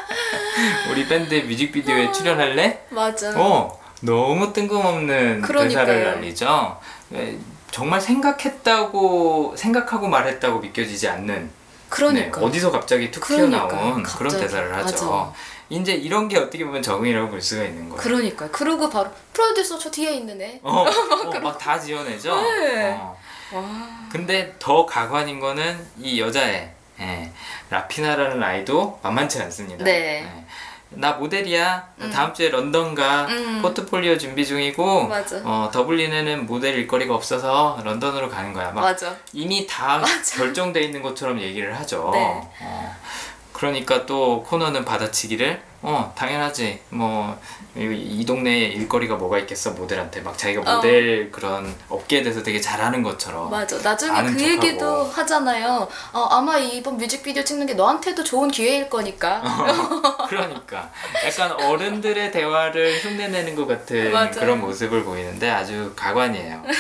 우리 밴드 뮤직비디오에 출연할래? 맞아. 어, 너무 뜬금없는 그러니까요. 대사를 날리죠. 에, 정말 생각했다고 생각하고 말했다고 믿겨지지 않는 그러니까. 네, 어디서 갑자기 툭 그러니까, 튀어나온 그런 갑자기. 대사를 하죠. 맞아. 이제 이런 게 어떻게 보면 적응이라고 볼 수가 있는 거예요. 그러니까. 그러고 바로 프로듀서 저 뒤에 있는 애. 어, 어, 막다 지어내죠. 네. 어. 와. 근데 더 가관인 거는 이 여자애 예, 라피나라는 아이도 만만치 않습니다. 네. 예. 나 모델이야. 나 다음 주에 런던 가. 음. 포트폴리오 준비 중이고. 맞아. 어, 더블린에는 모델 일거리가 없어서 런던으로 가는 거야. 막 맞아. 이미 다 결정돼 있는 것처럼 얘기를 하죠. 네. 어, 그러니까 또 코너는 받아치기를 어 당연하지 뭐 이 동네에 일거리가 뭐가 있겠어 모델한테 막 자기가 어. 모델 그런 업계에 대해서 되게 잘하는 것처럼 맞아. 나중에 아는 그 척하고. 얘기도 하잖아요. 어, 아마 이번 뮤직비디오 찍는 게 너한테도 좋은 기회일 거니까. 그러니까 약간 어른들의 대화를 흉내내는 것 같은 맞아요. 그런 모습을 보이는데 아주 가관이에요. 어.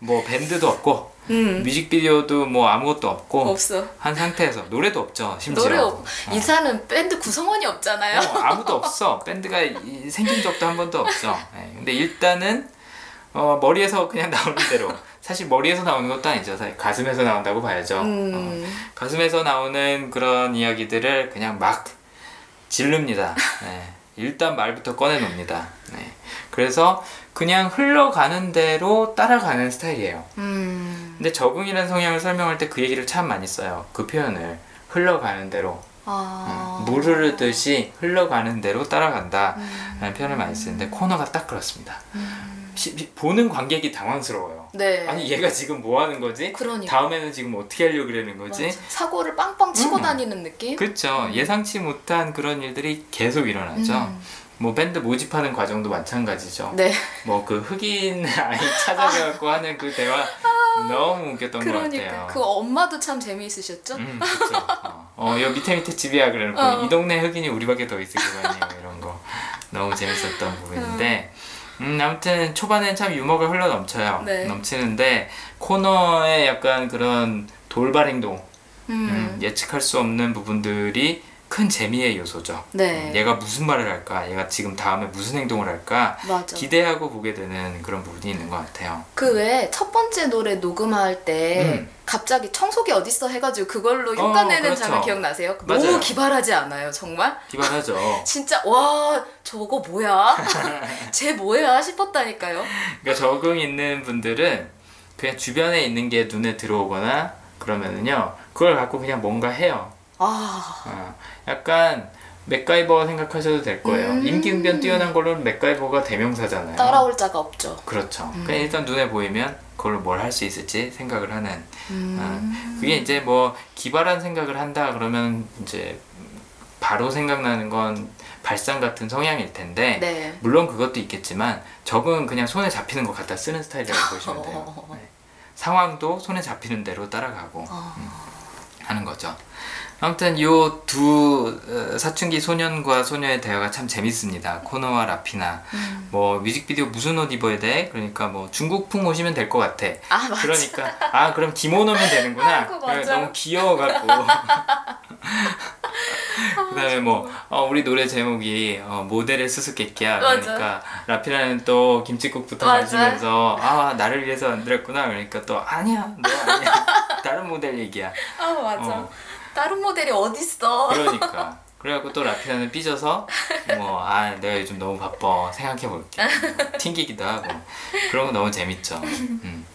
뭐 밴드도 없고 음. 뮤직비디오도 뭐 아무것도 없고 없어. 한 상태에서 노래도 없죠 심지어 노래 없. 이사는 밴드 구성원이 없잖아요. 어, 아무도 없어. 밴드가 이- 생긴 적도 한 번도 없어. 네, 근데 일단은 어, 머리에서 그냥 나오는 대로. 사실 머리에서 나오는 것도 아니죠. 사실 가슴에서 나온다고 봐야죠. 어, 음. 가슴에서 나오는 그런 이야기들을 그냥 막 질릅니다. 네, 일단 말부터 꺼내놉니다. 네, 그래서 그냥 흘러가는 대로 따라가는 스타일이에요. 음. 근데 적응이라는 성향을 설명할 때 그 얘기를 참 많이 써요. 그 표현을 흘러가는 대로. 아. 음, 물 흐르듯이 흘러가는 대로 따라간다 음. 라는 표현을 많이 쓰는데 코너가 딱 그렇습니다 시- 시- 보는 관객이 당황스러워요 네. 아니 얘가 지금 뭐 하는 거지? 그러니까. 다음에는 지금 어떻게 하려고 그러는 거지? 맞아. 사고를 빵빵 치고 음. 다니는 느낌? 그쵸 예상치 못한 그런 일들이 계속 일어나죠 음. 뭐 밴드 모집하는 과정도 마찬가지죠 네. 뭐 그 흑인 아이 찾아가고 하는 그 대화 너무 웃겼던 것 그러니까 같아요 그 엄마도 참 재미있으셨죠? 음, 그쵸. 어, 어, 여 밑에 밑에 집이야. 그래놓고 어. 이 동네 흑인이 우리밖에 더 있을 거 아니에요. 이런 거. 너무 재밌었던 부분인데. 음, 아무튼 초반엔 참 유머가 흘러 넘쳐요. 네. 넘치는데 코너에 약간 그런 돌발 행동, 음. 음, 예측할 수 없는 부분들이 큰 재미의 요소죠. 네. 음, 얘가 무슨 말을 할까? 얘가 지금 다음에 무슨 행동을 할까? 맞아. 기대하고 보게 되는 그런 부분이 있는 것 같아요. 그 외에 첫 번째 노래 녹음할 때 음. 갑자기 청소기 어딨어 해가지고 그걸로 어, 흉가내는 그렇죠. 장면 기억나세요? 맞아요. 너무 기발하지 않아요, 정말? 기발하죠. 진짜 와 저거 뭐야? 쟤 뭐야 싶었다니까요. 그러니까 적응 있는 분들은 그냥 주변에 있는 게 눈에 들어오거나 그러면은요 그걸 갖고 그냥 뭔가 해요. 아 어, 약간 맥가이버 생각하셔도 될 거예요. 음. 임기응변 뛰어난 걸로는 맥가이버가 대명사잖아요. 따라올 자가 없죠. 그렇죠. 그냥 일단 눈에 보이면 그걸로 뭘 할 수 있을지 생각을 하는. 음. 어, 그게 이제 뭐 기발한 생각을 한다 그러면 이제 바로 생각나는 건 발상 같은 성향일 텐데 네. 물론 그것도 있겠지만 적응은 그냥 손에 잡히는 것 갖다 쓰는 스타일이라고 보시면 돼요. 네. 상황도 손에 잡히는 대로 따라가고 어. 음, 하는 거죠. 아무튼 요 두 사춘기 소년과 소녀의 대화가 참 재밌습니다. 코너와 라피나. 음. 뭐 뮤직비디오 무슨 옷 입어야 돼? 그러니까 뭐 중국풍 옷이면 될 것 같아. 아 맞아. 그러니까 아 그럼 기모노면 되는구나. 아이고, 맞아. 너무 귀여워갖고. 그다음에 뭐 어, 우리 노래 제목이 어, 모델의 수수께끼야. 그러니까 라피라는 또 김치국부터. 마시면서 아 나를 위해서 만들었구나. 그러니까 또 아니야 너 아니야 다른 모델 얘기야. 아 맞아. 어. 다른 모델이 어딨어? 그러니까. 그래갖고 또 라피아는 삐져서 뭐 아 내가 요즘 너무 바빠 생각해 볼게 튕기기도 하고 그런 거 너무 재밌죠. 음.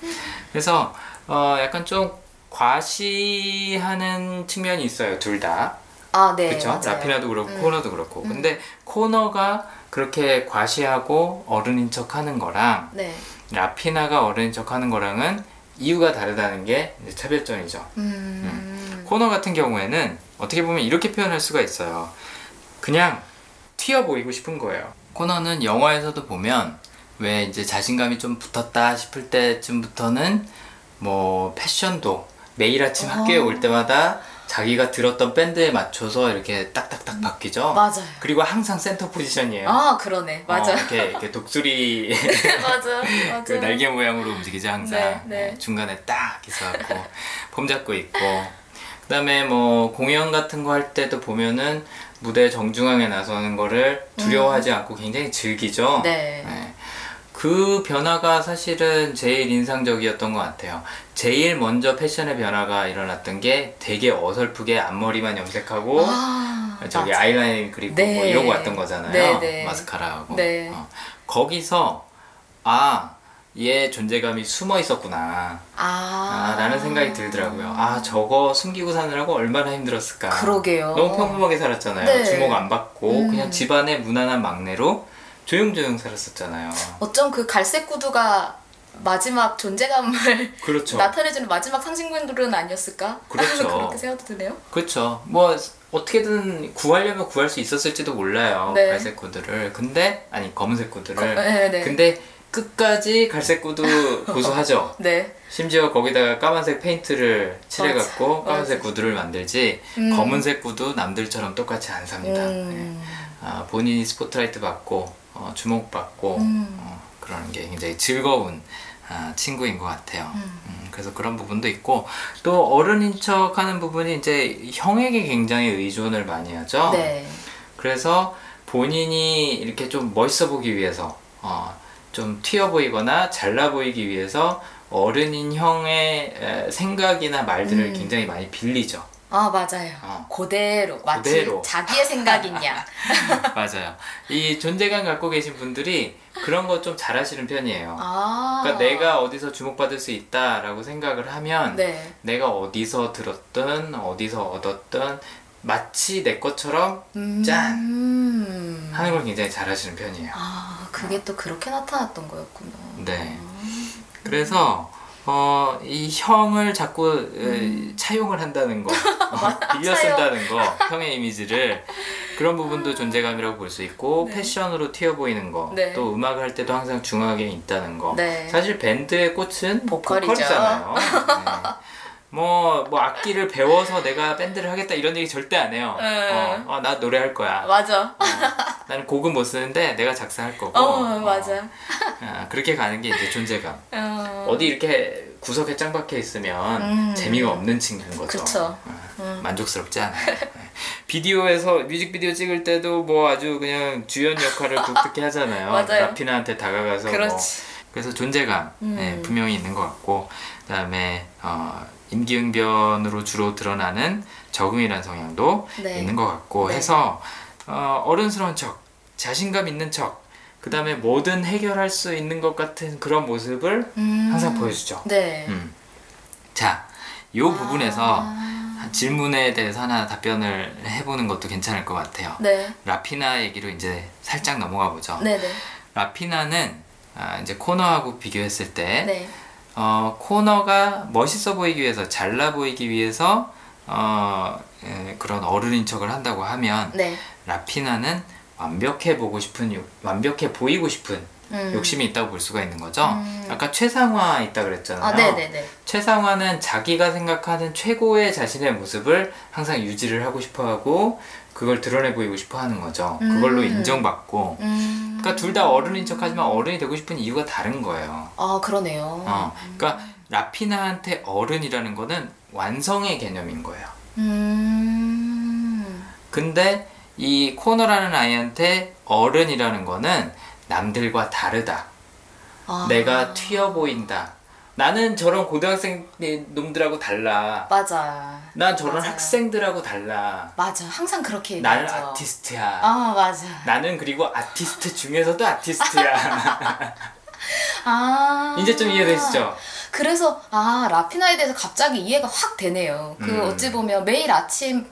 그래서 어 약간 좀 과시하는 측면이 있어요 둘 다. 아 네. 그렇죠? 라피나도 그렇고 음. 코너도 그렇고. 근데 코너가 그렇게 과시하고 어른인 척하는 거랑 네. 라피나가 어른인 척하는 거랑은 이유가 다르다는 게 차별점이죠. 음. 코너 같은 경우에는 어떻게 보면 이렇게 표현할 수가 있어요. 그냥 튀어 보이고 싶은 거예요. 코너는 영화에서도 보면 왜 이제 자신감이 좀 붙었다 싶을 때쯤부터는 뭐 패션도 매일 아침 어. 학교에 올 때마다 자기가 들었던 밴드에 맞춰서 이렇게 딱딱딱 바뀌죠. 맞아요. 그리고 항상 센터 포지션이에요. 아 그러네. 맞아. 어, 이렇게, 이렇게 독수리 맞아. 맞아. 그 날개 모양으로 움직이죠 항상 네, 네. 네, 중간에 딱 있어갖고 폼 잡고 있고 그다음에 뭐 공연 같은 거 할 때도 보면은 무대 정중앙에 나서는 거를 두려워하지 않고 굉장히 즐기죠 네. 그 변화가 사실은 제일 인상적이었던 것 같아요. 제일 먼저 패션의 변화가 일어났던 게 되게 어설프게 앞머리만 염색하고 아, 저기 맞아. 아이라인 그리고 네. 뭐 이러고 왔던 거잖아요. 네, 네. 마스카라하고. 네. 어. 거기서 아, 얘 존재감이 숨어 있었구나. 아, 아, 라는 생각이 들더라고요. 아, 저거 숨기고 사느라고 얼마나 힘들었을까. 그러게요. 너무 평범하게 살았잖아요. 네. 주목 안 받고 음. 그냥 집안의 무난한 막내로 조용조용 살았었잖아요. 어쩜 그 갈색 구두가 마지막 존재감을 그렇죠. 나타내주는 마지막 상징물은 아니었을까? 그렇죠. 그렇게 생각도 드네요. 그렇죠. 뭐 어떻게든 구하려면 구할 수 있었을지도 몰라요. 네. 갈색 구두를. 근데 아니 검은색 구두를. 네, 네. 근데 끝까지 갈색 구두 고수하죠. 네. 심지어 거기다가 까만색 페인트를 칠해갖고 맞아. 까만색 맞아. 구두를 만들지 음. 검은색 구두 남들처럼 똑같이 안 삽니다. 네. 음. 아, 본인이 스포트라이트 받고 어, 주목받고 음. 어, 그러는 게 굉장히 즐거운 아, 친구인 것 같아요. 음, 그래서 그런 부분도 있고 또 어른인 척하는 부분이 이제 형에게 굉장히 의존을 많이 하죠. 네. 그래서 본인이 이렇게 좀 멋있어 보기 위해서 어, 좀 튀어 보이거나 잘나 보이기 위해서 어른인 형의 에, 생각이나 말들을 음. 굉장히 많이 빌리죠. 아 맞아요. 어. 그대로 마치 그대로. 자기의 생각이냐. 맞아요. 이 존재감 갖고 계신 분들이 그런 거 좀 잘하시는 편이에요. 아. 그러니까 내가 어디서 주목받을 수 있다라고 생각을 하면 네. 내가 어디서 들었든 어디서 얻었든 마치 내 것처럼 음. 짠! 음. 하는 걸 굉장히 잘하시는 편이에요. 아 그게 또 그렇게 나타났던 거였구나. 네. 그래서 어, 이 형을 자꾸 에, 차용을 한다는 거, 어, 빌려. 쓴다는 거, 형의 이미지를 그런 부분도 존재감이라고 볼 수 있고 네. 패션으로 튀어 보이는 거, 네. 또 음악을 할 때도 항상 중앙에 있다는 거. 네. 사실 밴드의 꽃은 보컬이죠. 보컬이잖아요. 네. 뭐, 뭐 악기를 배워서 내가 밴드를 하겠다 이런 얘기 절대 안 해요. 네. 어, 어, 나 노래할 거야. 맞아. 어, 나는 곡은 못 쓰는데 내가 작사할 거고. 어, 맞아. 아, 그렇게 가는 게 이제 존재감. 어. 어디 이렇게 구석에 짱 박혀 있으면 음. 재미가 없는 친구인 거죠. 그쵸. 어, 음. 만족스럽지 않아요. 네. 비디오에서 뮤직비디오 찍을 때도 뭐 아주 그냥 주연 역할을 독특히 하잖아요. 맞아요. 라피나한테 다가가서 뭐 그렇지. 그래서 존재감 음. 네, 분명히 있는 것 같고 그다음에 어, 임기응변으로 주로 드러나는 적응이라는 성향도 네. 있는 것 같고 네. 해서 어, 어른스러운 척, 자신감 있는 척, 그 다음에 뭐든 해결할 수 있는 것 같은 그런 모습을 음. 항상 보여주죠. 네. 음. 자, 이 부분에서 아. 질문에 대해서 하나 답변을 해보는 것도 괜찮을 것 같아요. 네. 라피나 얘기로 이제 살짝 넘어가 보죠. 네네. 라피나는 아, 이제 코너하고 비교했을 때 네. 어, 코너가 멋있어 보이기 위해서 잘나 보이기 위해서 어, 에, 그런 어른인 척을 한다고 하면 네. 라피나는 완벽해 보고 싶은 욕- 완벽해 보이고 싶은 음. 욕심이 있다고 볼 수가 있는 거죠. 음. 아까 최상화 있다 그랬잖아요. 아 네네네. 최상화는 자기가 생각하는 최고의 자신의 모습을 항상 유지를 하고 싶어 하고 그걸 드러내 보이고 싶어 하는 거죠. 그걸로 음. 인정받고. 음. 그러니까 둘 다 어른인 척하지만 어른이 되고 싶은 이유가 다른 거예요. 아 그러네요. 어, 그러니까 라피나한테 어른이라는 거는 완성의 개념인 거예요. 음. 근데 이 코너라는 아이한테 어른이라는 거는 남들과 다르다. 아. 내가 튀어 보인다. 나는 저런 고등학생 놈들하고 달라. 맞아. 난 저런 맞아요. 학생들하고 달라. 맞아. 항상 그렇게 나는 얘기하죠. 아티스트야. 아 맞아. 나는 그리고 아티스트 중에서도 아티스트야. 아. 이제 좀 이해되시죠? 그래서 아 라피나에 대해서 갑자기 이해가 확 되네요. 그 음. 어찌 보면 매일 아침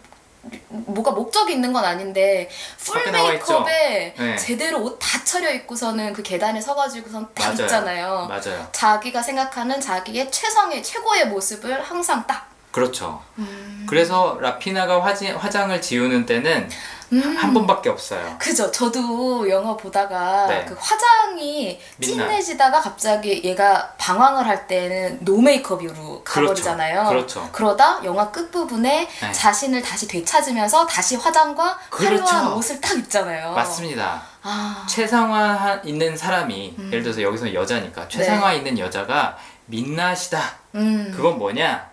뭐가 목적이 있는 건 아닌데 풀 밖에 나와 메이크업에? 네. 제대로 옷 다 차려 입고서는 그 계단에 서가지고선 딱 맞아요. 있잖아요. 맞아요. 자기가 생각하는 자기의 최상의 최고의 모습을 항상 딱. 그렇죠. 음. 그래서 라피나가 화지, 화장을 지우는 때는 음. 한 번밖에 없어요. 그죠. 저도 영화 보다가 네. 그 화장이 민낯. 진해지다가 갑자기 얘가 방황을 할 때는 노 메이크업으로 가버리잖아요. 그렇죠. 그러다 영화 끝부분에 네. 자신을 다시 되찾으면서 다시 화장과 그렇죠. 화려한 옷을 딱 입잖아요. 맞습니다. 아, 최상화 한- 있는 사람이 음. 예를 들어서 여기서 여자니까 최상화 있는 여자가 민낯이다. 음. 그건 뭐냐?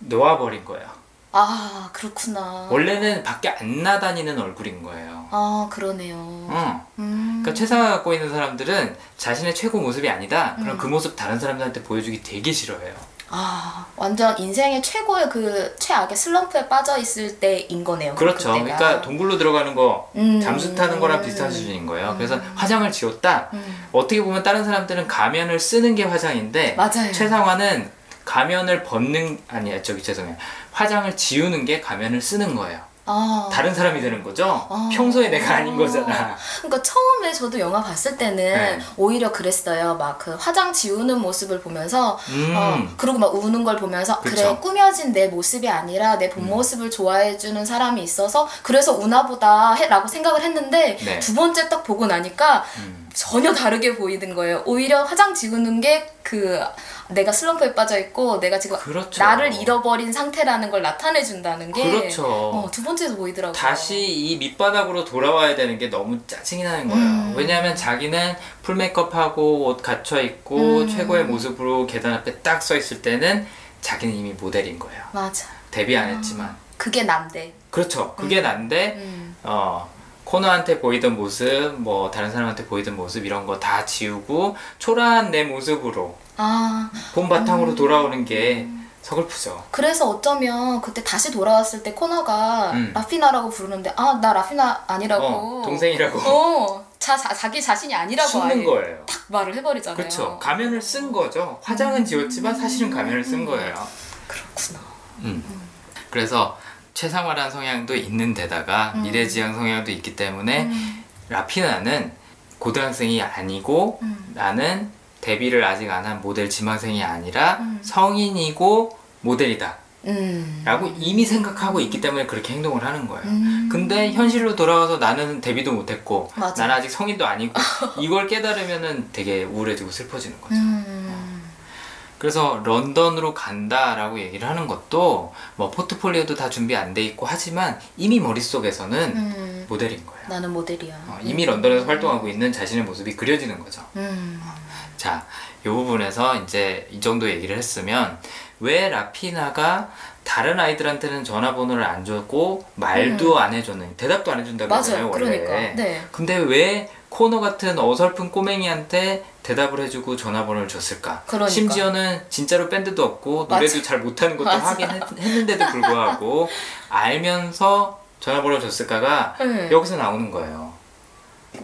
놓아버린 거예요. 아 그렇구나. 원래는 밖에 안 나다니는 얼굴인 거예요. 아 그러네요. 어. 음. 그러니까 최상을 갖고 있는 사람들은 자신의 최고 모습이 아니다. 그럼 음. 그 모습 다른 사람들한테 보여주기 되게 싫어해요. 아 완전 인생의 최고의 그 최악의 슬럼프에 빠져 있을 때인 거네요. 그렇죠. 그때가. 그러니까 동굴로 들어가는 거 음. 잠수 타는 거랑 비슷한 수준인 거예요. 그래서 화장을 지웠다. 어떻게 보면 다른 사람들은 가면을 쓰는 게 화장인데 맞아요. 최상화는 가면을 벗는 아니 저기 죄송해요. 화장을 지우는 게 가면을 쓰는 거예요. 아. 다른 사람이 되는 거죠. 아. 평소에 내가 아닌 거잖아. 그러니까 처음에 저도 영화 봤을 때는 네. 오히려 그랬어요. 막 그 화장 지우는 모습을 보면서 음. 어, 그리고 막 우는 걸 보면서 그래 그쵸. 음. 꾸며진 내 모습이 아니라 내 본 모습을 좋아해 주는 사람이 있어서 그래서 우나보다 해라고 생각을 했는데 네. 두 번째 딱 보고 나니까 음. 전혀 다르게 보이는 거예요. 오히려 화장 지우는 게 그 내가 슬럼프에 빠져 있고 내가 지금 그렇죠. 나를 잃어버린 상태라는 걸 나타내 준다는 게 그렇죠. 어, 두 번째도 보이더라고요. 다시 이 밑바닥으로 돌아와야 되는 게 너무 짜증이 나는 거예요. 음. 왜냐하면 자기는 풀 메이크업하고 옷 갖춰 입고 음. 최고의 모습으로 계단 앞에 딱 서 있을 때는 자기는 이미 모델인 거예요. 맞아. 데뷔 안 했지만. 그게 난데. 그렇죠. 그게 난데 음. 어 코너한테 보이던 모습, 뭐 다른 사람한테 보이던 모습 이런 거 다 지우고 초라한 내 모습으로 아 본 바탕으로 돌아오는 게 서글프죠. 그래서 어쩌면 그때 다시 돌아왔을 때 코너가 음. 라피나라고 부르는데 아 나 라피나 아니라고. 어, 동생이라고 어, 자, 자 자기 자신이 아니라고 숨는 거예요. 딱 말을 해버리잖아요. 그렇죠. 가면을 쓴 거죠. 화장은 지웠지만 사실은 가면을 쓴 거예요. 그렇구나. 음. 그래서 최상화란 성향도 있는 데다가 음. 미래지향 성향도 있기 때문에 음. 라피나는 고등학생이 아니고 음. 나는 데뷔를 아직 안 한 모델 지망생이 아니라 음. 성인이고 모델이다 음. 라고 이미 생각하고 있기 때문에 그렇게 행동을 하는 거예요 음. 근데 현실로 돌아와서 나는 데뷔도 못했고 맞아. 나는 아직 성인도 아니고 이걸 깨달으면은 되게 우울해지고 슬퍼지는 거죠 음. 그래서 런던으로 간다라고 얘기를 하는 것도 뭐 포트폴리오도 다 준비 안 돼 있고 하지만 이미 머릿속에서는 음. 모델인 거예요. 나는 모델이야. 어, 이미 런던에서 활동하고 있는 자신의 모습이 그려지는 거죠. 음. 자, 이 부분에서 이제 이 정도 얘기를 했으면 왜 라피나가 다른 아이들한테는 전화번호를 안 줬고 말도 안 해줬는 대답도 안 해준다고 했잖아요 음. 원래. 그러니까. 네. 근데 왜 코너 같은 어설픈 꼬맹이한테 대답을 해주고 전화번호를 줬을까? 그러니까. 심지어는 진짜로 밴드도 없고 노래도 맞아. 잘 못하는 것도 맞아. 하긴 했, 했는데도 불구하고 알면서 전화번호를 줬을까가 네. 여기서 나오는 거예요.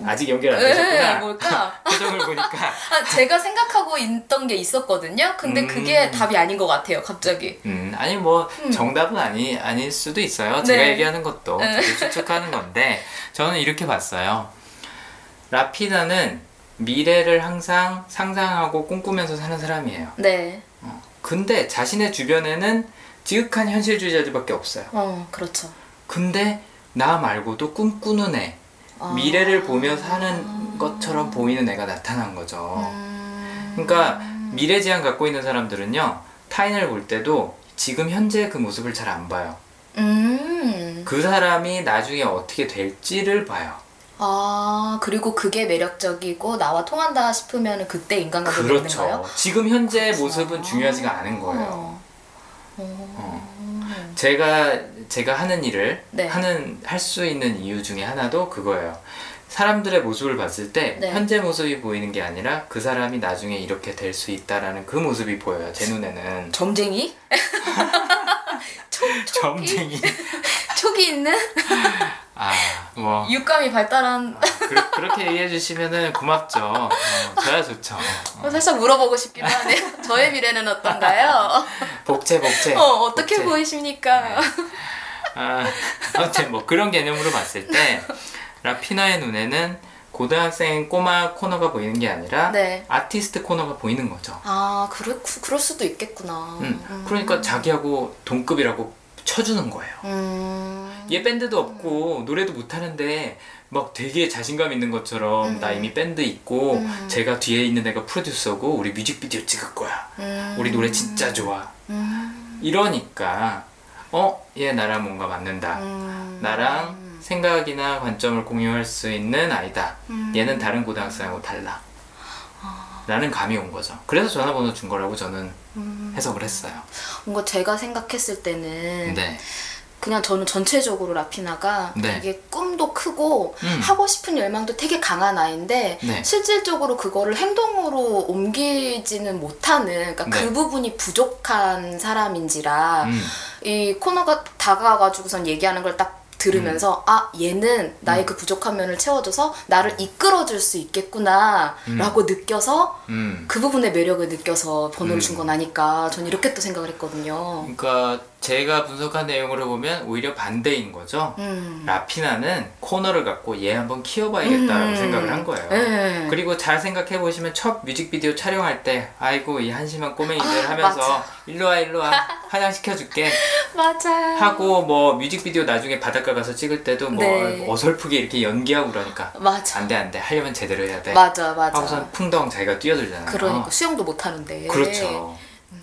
아직 연결 안 에, 되셨구나. 뭘까? 표정을 보니까 아, 제가 생각하고 있던 게 있었거든요. 근데 음. 그게 답이 아닌 것 같아요. 갑자기. 음, 아니 뭐 음. 정답은 아니 아닐 수도 있어요. 네. 제가 얘기하는 것도 네. 추측하는 건데 저는 이렇게 봤어요. 라피나는 미래를 항상 상상하고 꿈꾸면서 사는 사람이에요. 네. 어. 근데 자신의 주변에는 지극한 현실주의자들밖에 없어요. 어, 그렇죠. 근데 나 말고도 꿈꾸는 애, 아. 미래를 보며 사는 것처럼 보이는 애가 나타난 거죠. 음. 그러니까 미래 지향 갖고 있는 사람들은요 타인을 볼 때도 지금 현재 그 모습을 잘 안 봐요. 음. 그 사람이 나중에 어떻게 될지를 봐요. 아, 그리고 그게 매력적이고 나와 통한다 싶으면 그때 인간관계 거예요? 그렇죠. 지금 현재 그렇구나. 모습은 중요하지가 않은 거예요. 어. 어. 제가 제가 하는 일을 네. 하는 할 수 있는 이유 중에 하나도 그거예요. 사람들의 모습을 봤을 때 네. 현재 모습이 보이는 게 아니라 그 사람이 나중에 이렇게 될 수 있다라는 그 모습이 보여요. 제 눈에는 점쟁이? 촉, 촉이? 점쟁이. 촉이 있는? 아, 뭐 육감이 발달한 그, 그렇게 얘기해 주시면은 고맙죠. 어, 저야 좋죠. 어. 살짝 물어보고 싶기도 하네요. 저의 미래는 어떤가요? 복채 복채. 어, 어떻게 복채. 보이십니까? 아, 아무튼 뭐 그런 개념으로 봤을 때 라피나의 눈에는 고등학생 꼬마 코너가 보이는 게 아니라 네. 아티스트 코너가 보이는 거죠. 아, 그래, 그럴 수도 있겠구나. 음, 그러니까 자기하고 동급이라고 쳐주는 거예요. 음. 얘 밴드도 없고 노래도 못하는데 막 되게 자신감 있는 것처럼 음. 나 이미 밴드 있고 음. 제가 뒤에 있는 애가 프로듀서고 우리 뮤직비디오 찍을 거야. 음. 우리 노래 진짜 좋아. 음. 이러니까 어? 얘 나랑 뭔가 맞는다. 음. 나랑 생각이나 관점을 공유할 수 있는 아이다. 음. 얘는 다른 고등학생하고 달라. 라는 감이 온 거죠. 그래서 전화번호 준 거라고 저는 음. 해석을 했어요. 뭔가 제가 생각했을 때는 네. 그냥 저는 전체적으로 라피나가 네. 되게 꿈도 크고 음. 하고 싶은 열망도 되게 강한 아이인데 네. 실질적으로 그거를 행동으로 옮기지는 못하는 그러니까 네. 그 부분이 부족한 사람인지라 음. 이 코너가 다가와가지고선 얘기하는 걸 딱 들으면서 음. 아 얘는 나의 그 부족한 면을 채워줘서 나를 이끌어줄 수 있겠구나라고 느껴서 음. 그 부분의 매력을 느껴서 번호를 음. 준건 아닐까 저는 이렇게 또 생각을 했거든요. 그러니까 제가 분석한 내용으로 보면 오히려 반대인 거죠. 음. 라피나는 코너를 갖고 얘 한번 키워봐야겠다라고 음. 생각을 한 거예요. 네. 그리고 잘 생각해 보시면 첫 뮤직비디오 촬영할 때 아이고 이 한심한 꼬맹이들 아, 하면서 맞아. 일로 와 일로 와 화장 시켜줄게 맞아. 하고 뭐 뮤직비디오 나중에 바닷가 가서 찍을 때도 뭐 네. 어설프게 이렇게 연기하고 그러니까 맞아. 안돼 안돼 하려면 제대로 해야 돼 맞아, 맞아. 하고선 풍덩 자기가 뛰어들잖아요 그러니까 수영도 못 하는데. 그렇죠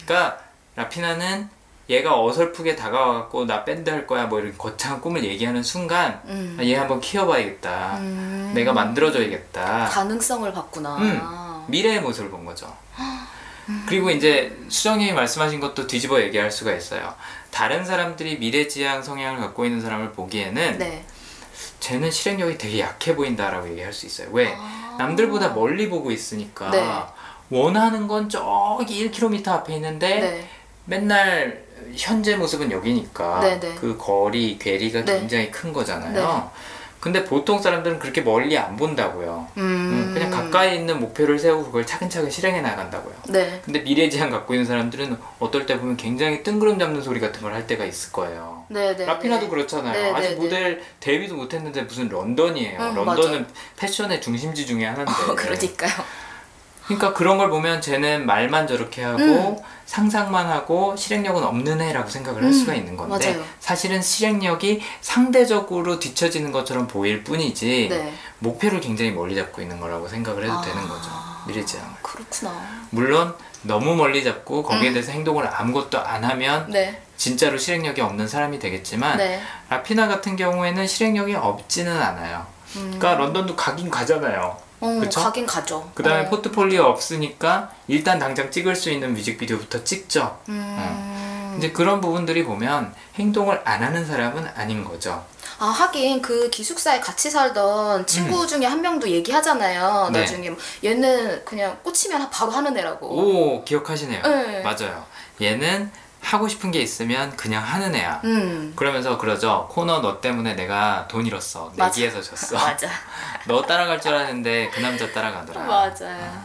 그러니까 라피나는 얘가 어설프게 다가와갖고 나 밴드 할 거야 뭐 이런 거창한 꿈을 얘기하는 순간 음. 아, 얘 한번 키워봐야겠다 음. 내가 만들어줘야겠다 가능성을 봤구나. 음. 미래의 모습을 본 거죠. 그리고 이제 수정이 말씀하신 것도 뒤집어 얘기할 수가 있어요. 다른 사람들이 미래지향 성향을 갖고 있는 사람을 보기에는 네. 쟤는 실행력이 되게 약해 보인다라고 얘기할 수 있어요. 왜? 아. 남들보다 멀리 보고 있으니까 네. 원하는 건 저기 1km 앞에 있는데 네. 맨날 현재 모습은 여기니까 네, 네. 그 거리, 괴리가 네. 굉장히 큰 거잖아요. 네. 근데 보통 사람들은 그렇게 멀리 안 본다고요. 음. 음, 그냥 가까이 있는 목표를 세우고 그걸 차근차근 실행해 나간다고요. 네. 근데 미래 지향 갖고 있는 사람들은 어떨 때 보면 굉장히 뜬구름 잡는 소리 같은 걸 할 때가 있을 거예요. 네, 네. 라피나도 네. 그렇잖아요. 네, 아직 네, 모델 데뷔도 못했는데 무슨 런던이에요. 음, 런던은 패션의 중심지 중에 하나인데. 어, 그러니까요. 그러니까 그런 걸 보면 쟤는 말만 저렇게 하고 음. 상상만 하고 실행력은 없는 애라고 생각을 할 음, 수가 있는 건데 맞아요. 사실은 실행력이 상대적으로 뒤처지는 것처럼 보일 뿐이지 네. 목표를 굉장히 멀리 잡고 있는 거라고 생각을 해도 아. 되는 거죠. 미래지향을. 그렇구나. 물론 너무 멀리 잡고 거기에 대해서 행동을 아무것도 안 하면 음. 네. 진짜로 실행력이 없는 사람이 되겠지만 네. 라피나 같은 경우에는 실행력이 없지는 않아요. 음. 그러니까 런던도 가긴 가잖아요. 어, 그쵸? 가긴 가죠. 그 다음에 어. 포트폴리오 없으니까 일단 당장 찍을 수 있는 뮤직비디오부터 찍죠. 음. 이제 그런 부분들이 보면 행동을 안 하는 사람은 아닌 거죠. 아 하긴 그 기숙사에 같이 살던 친구 중에 한 명도 얘기하잖아요. 음. 네. 나중에 뭐 얘는 그냥 꽂히면 바로 하는 애라고. 오 기억하시네요. 네. 맞아요. 얘는 하고 싶은 게 있으면 그냥 하는 애야. 음. 그러면서 그러죠. 코너 너 때문에 내가 돈 잃었어. 내기에서 졌어. 맞아. 너 따라갈 줄 알았는데 그 남자 따라가더라. 맞아요.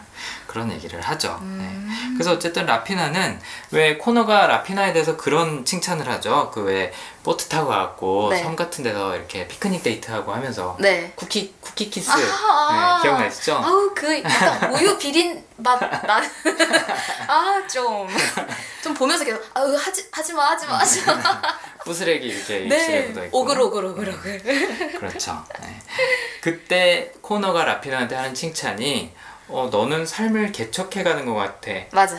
그런 얘기를 하죠. 음. 네. 그래서 어쨌든 라피나는 왜 코너가 라피나에 대해서 그런 칭찬을 하죠. 그 왜 보트 타고 와갖고 네. 섬 같은 데서 이렇게 피크닉 데이트하고 하면서 네. 쿠키 쿠키 키스 아, 아. 네, 기억나시죠? 아우 그 약간 우유 비린 맛 나. 아좀좀 보면서 계속 아우 하지 하지 마 하지 마 하지 마. 부스레기 이렇게 입술에 묻어 네. 있고 오글 오글 오글 오글. 그렇죠. 네. 그때 코너가 라피나한테 하는 칭찬이 어 너는 삶을 개척해가는 것 같아. 맞아.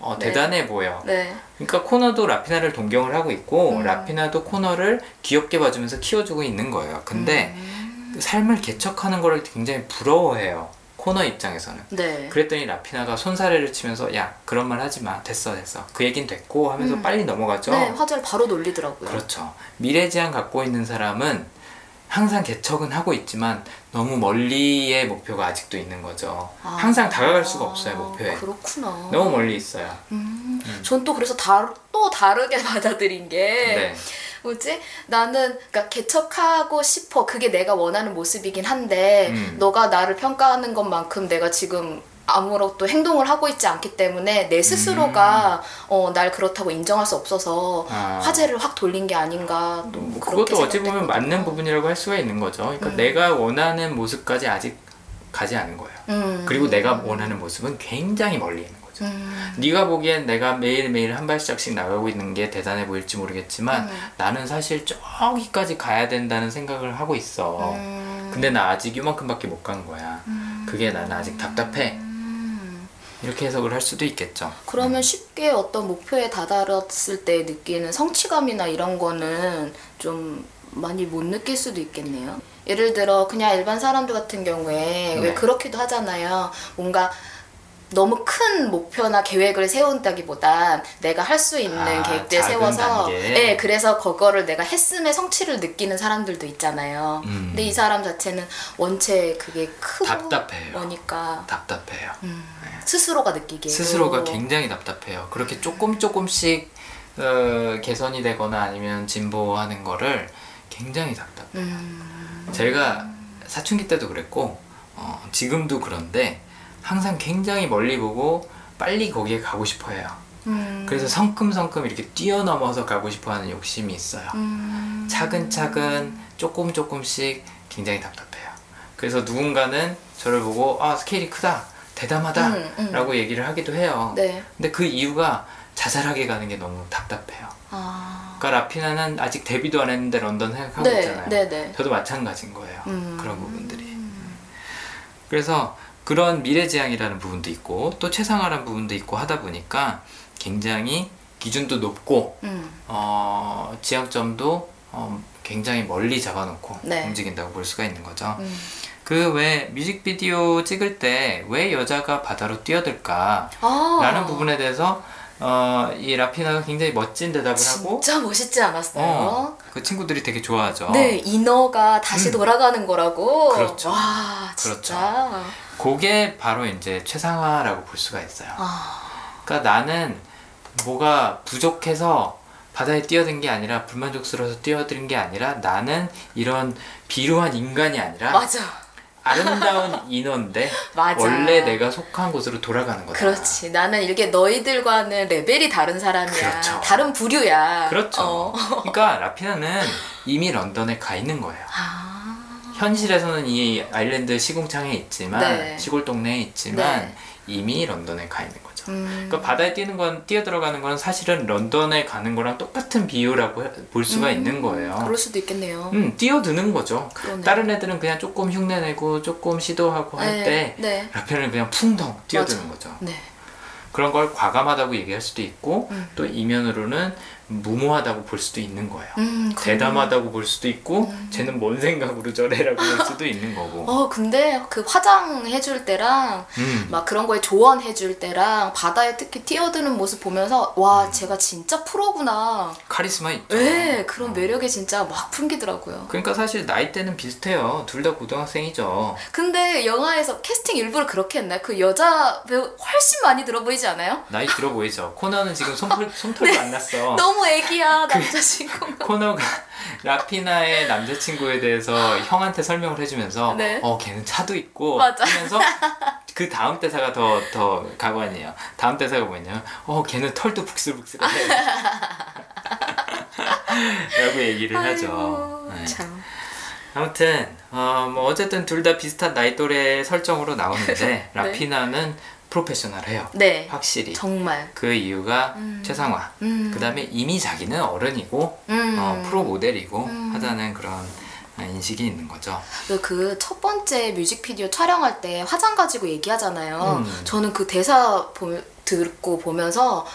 어 네. 대단해 보여. 네. 그러니까 코너도 라피나를 동경을 하고 있고 음. 라피나도 코너를 귀엽게 봐주면서 키워주고 있는 거예요. 근데 음. 그 삶을 개척하는 거를 굉장히 부러워해요. 코너 입장에서는. 네. 그랬더니 라피나가 손사래를 치면서 야 그런 말 하지 마 됐어 됐어 그 얘긴 됐고 하면서 음. 빨리 넘어가죠. 네 화제를 바로 놀리더라고요. 그렇죠. 미래 지향 갖고 있는 사람은 항상 개척은 하고 있지만 너무 멀리의 목표가 아직도 있는 거죠. 아. 항상 다가갈 수가 없어요 목표에. 그렇구나. 너무 멀리 있어요. 음, 음. 전또 그래서 다, 또 다르게 받아들인 게 네. 뭐지? 나는 그러니까 개척하고 싶어. 그게 내가 원하는 모습이긴 한데 음. 너가 나를 평가하는 것만큼 내가 지금 아무것도 행동을 하고 있지 않기 때문에 내 스스로가 어, 날 그렇다고 인정할 수 없어서 음. 아. 화제를 확 돌린 게 아닌가 또뭐 그렇게 그것도 어찌 보면. 맞는 부분이라고 할 수가 있는 거죠. 그러니까 음. 내가 원하는 모습까지 아직 가지 않은 거예요. 음. 그리고 내가 원하는 모습은 굉장히 멀리 있는 거죠. 음. 네가 보기엔 내가 매일매일 한 발짝씩 나가고 있는 게 대단해 보일지 모르겠지만 음. 나는 사실 저기까지 가야 된다는 생각을 하고 있어. 음. 근데 나 아직 이만큼밖에 못 간 거야. 음. 그게 나는 아직 답답해. 음. 이렇게 해석을 할 수도 있겠죠. 그러면 쉽게 어떤 목표에 다다랐을 때 느끼는 성취감이나 이런 거는 좀 많이 못 느낄 수도 있겠네요. 예를 들어 그냥 일반 사람들 같은 경우에 네. 왜 그렇기도 하잖아요. 뭔가 너무 큰 목표나 계획을 세운다기보단 내가 할 수 있는 아, 계획들 세워서 단계. 네, 그래서 그거를 내가 했음의 성취를 느끼는 사람들도 있잖아요. 음. 근데 이 사람 자체는 원체 그게 크고 답답해요. 뭐니까 답답해요. 음, 스스로가 느끼기에 스스로가 굉장히 답답해요. 그렇게 조금 조금씩 어, 개선이 되거나 아니면 진보하는 거를 굉장히 답답해요. 음, 제가 사춘기 때도 그랬고 어, 지금도 그런데 항상 굉장히 멀리 보고 빨리 거기에 가고 싶어 해요. 음, 그래서 성큼성큼 이렇게 뛰어넘어서 가고 싶어 하는 욕심이 있어요. 음, 차근차근 조금 조금씩 굉장히 답답해요. 그래서 누군가는 저를 보고 아 스케일이 크다, 대담하다 음, 음. 라고 얘기를 하기도 해요. 네. 근데 그 이유가 자잘하게 가는 게 너무 답답해요. 아, 그러니까 라피나는 아직 데뷔도 안 했는데 런던 생각하고 네, 있잖아요. 네, 네. 저도 마찬가지인 거예요. 음. 그런 부분들이. 그래서 그런 미래지향이라는 부분도 있고 또 최상화라는 부분도 있고 하다 보니까 굉장히 기준도 높고 음, 어, 지향점도 어, 굉장히 멀리 잡아놓고 네. 움직인다고 볼 수가 있는 거죠. 음. 그왜 뮤직비디오 찍을 때 왜 여자가 바다로 뛰어들까? 아, 라는 부분에 대해서 어, 이 라피나가 굉장히 멋진 대답을 하고 진짜 멋있지 않았어요? 어, 그 친구들이 되게 좋아하죠. 네, 인어가 다시 음. 돌아가는 거라고. 그렇죠. 와, 진짜. 그 게 바로 이제 최상화라고 볼 수가 있어요. 아, 그러니까 나는 뭐가 부족해서 바다에 뛰어든 게 아니라 불만족스러워서 뛰어든 게 아니라 나는 이런 비루한 인간이 아니라 맞아. 아름다운 맞아. 원래 내가 속한 곳으로 돌아가는 거다. 그렇지. 나는 이게 너희들과는 레벨이 다른 사람이야. 그렇죠. 다른 부류야. 그렇죠. 어. 그러니까 라피나는 이미 런던에 가 있는 거예요. 아, 현실에서는 이 아일랜드 시궁창에 있지만 네. 시골 동네에 있지만 네. 이미 런던에 가 있는 거죠. 음. 그러니까 바다에 뛰는 건 뛰어 들어가는 건 사실은 런던에 가는 거랑 똑같은 비유라고 해- 볼 수가 음, 있는 거예요. 그럴 수도 있겠네요. 음, 뛰어드는 거죠. 그러네. 다른 애들은 그냥 조금 흉내내고 조금 시도하고 할 네, 때 네. 그냥 풍덩 뛰어드는 맞아. 거죠. 네. 그런 걸 과감하다고 얘기할 수도 있고 음. 또 이면으로는 무모하다고 볼 수도 있는 거예요. 음, 그- 대담하다고 볼 수도 있고 쟤는 뭔 생각으로 저래라고 볼 수도 있는 거고. 어, 근데 그 화장해줄 때랑 음. 막 그런 거에 조언해줄 때랑 바다에 특히 뛰어드는 모습 보면서 와, 제가 진짜 프로구나. 카리스마 있죠. 네, 그런 어. 매력이 진짜 막 풍기더라고요. 그러니까 사실 나이대는 비슷해요. 둘 다 고등학생이죠. 근데 영화에서 캐스팅 일부러 그렇게 했나요? 그 여자 배우 훨씬 많이 들어 보이지 않아요? 나이 들어 보이죠. 코너는 지금 솜털, 솜털도 안 났어. 네. 너무 애기야 남자 친구. 코너가 라피나의 남자친구에 대해서 형한테 설명을 해주면서 네. 어 걔는 차도 있고 맞아. 하면서 그 다음 대사가 더 더 가관이에요. 다음 대사가 뭐냐면 어 걔는 털도 북슬북슬해 라고 얘기를 하죠. 아이고, 네. 참. 아무튼 어, 뭐 어쨌든 둘 다 비슷한 나이 또래 설정으로 나오는데 라피나는 프로페셔널해요. 네. 확실히. 정말. 그 이유가 음. 최상화. 음. 그 다음에 이미 자기는 어른이고 음. 어, 프로 모델이고 음. 하다는 그런 어, 인식이 있는 거죠. 그 첫 번째 뮤직비디오 촬영할 때 화장 가지고 얘기하잖아요. 음. 저는 그 대사 보, 듣고 보면서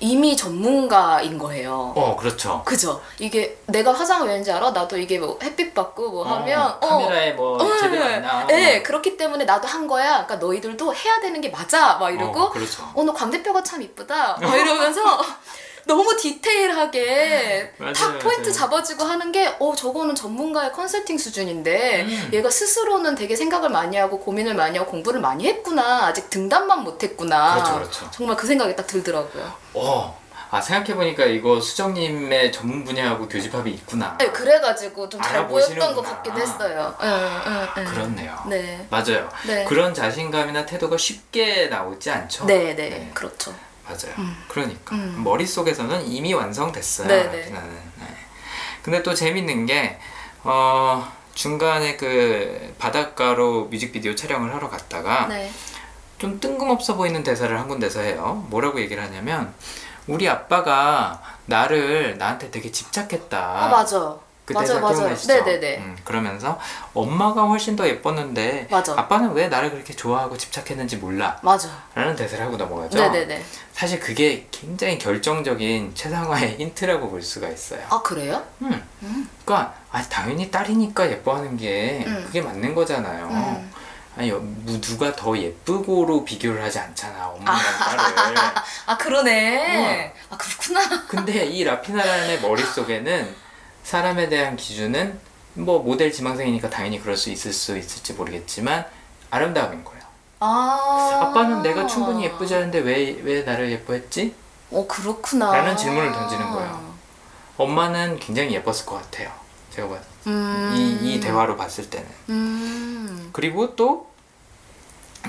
이미 전문가인 거예요. 어, 그렇죠. 그죠? 이게 내가 화장을 왜 하는지 알아? 나도 이게 뭐 햇빛 받고 뭐 하면 어, 카메라에 뭐 제대로 안 나와. 네, 그렇기 때문에 나도 한 거야. 그러니까 너희들도 해야 되는 게 맞아. 막 이러고 어, 그렇죠. 어, 너 광대뼈가 참 이쁘다. 막 이러면서 너무 디테일하게 맞아요, 탁 포인트 맞아요. 잡아주고 하는 게, 어, 저거는 전문가의 컨설팅 수준인데, 음. 얘가 스스로는 되게 생각을 많이 하고 고민을 많이 하고 공부를 많이 했구나. 아직 등단만 못했구나. 그렇죠, 그렇죠. 정말 그 생각이 딱 들더라고요. 어. 아 생각해보니까 이거 수정님의 전문 분야하고 교집합이 있구나. 네, 그래가지고 좀 잘. 보였던 것 같긴 했어요. 응, 응, 응. 그렇네요. 네. 맞아요. 네. 그런 자신감이나 태도가 쉽게 나오지 않죠. 네, 네, 그렇죠. 맞아요. 음. 그러니까 음. 머릿속에서는 이미 완성됐어요. 네, 네. 라피나는. 네. 근데 또 재밌는 게 어, 중간에 그 바닷가로 뮤직비디오 촬영을 하러 갔다가 네. 좀 뜬금없어 보이는 대사를 한 군데서 해요. 뭐라고 얘기를 하냐면 우리 아빠가 나를 나한테 되게 집착했다. 아, 맞아. 그 맞아요, 맞아요. 기억나시죠? 네네네. 음, 그러면서 엄마가 훨씬 더 예뻤는데 맞아. 아빠는 왜 나를 그렇게 좋아하고 집착했는지 몰라. 맞아. 라는 대사를 하고 넘어가죠. 네네네. 사실 그게 굉장히 결정적인 최상화의 힌트라고 볼 수가 있어요. 아, 그래요? 음. 음. 그러니까 아, 당연히 딸이니까 예뻐하는 게 음. 그게 맞는 거잖아요. 음. 아니 뭐 누가 더 예쁘고로 비교를 하지 않잖아 엄마랑 딸을 아 그러네. 아 그렇구나. 근데 이 라피나라는 애 머릿속에는 사람에 대한 기준은 뭐 모델 지망생이니까 당연히 그럴 수 있을 수 있을지 모르겠지만 아름다움인 거예요 아. 아빠는 내가 충분히 예쁘지 않은데 왜, 왜 나를 예뻐했지? 어 그렇구나. 라는 질문을 던지는 거예요. 엄마는 굉장히 예뻤을 것 같아요 제가 봤을 때. 음. 이, 이 대화로 봤을 때는 음. 그리고 또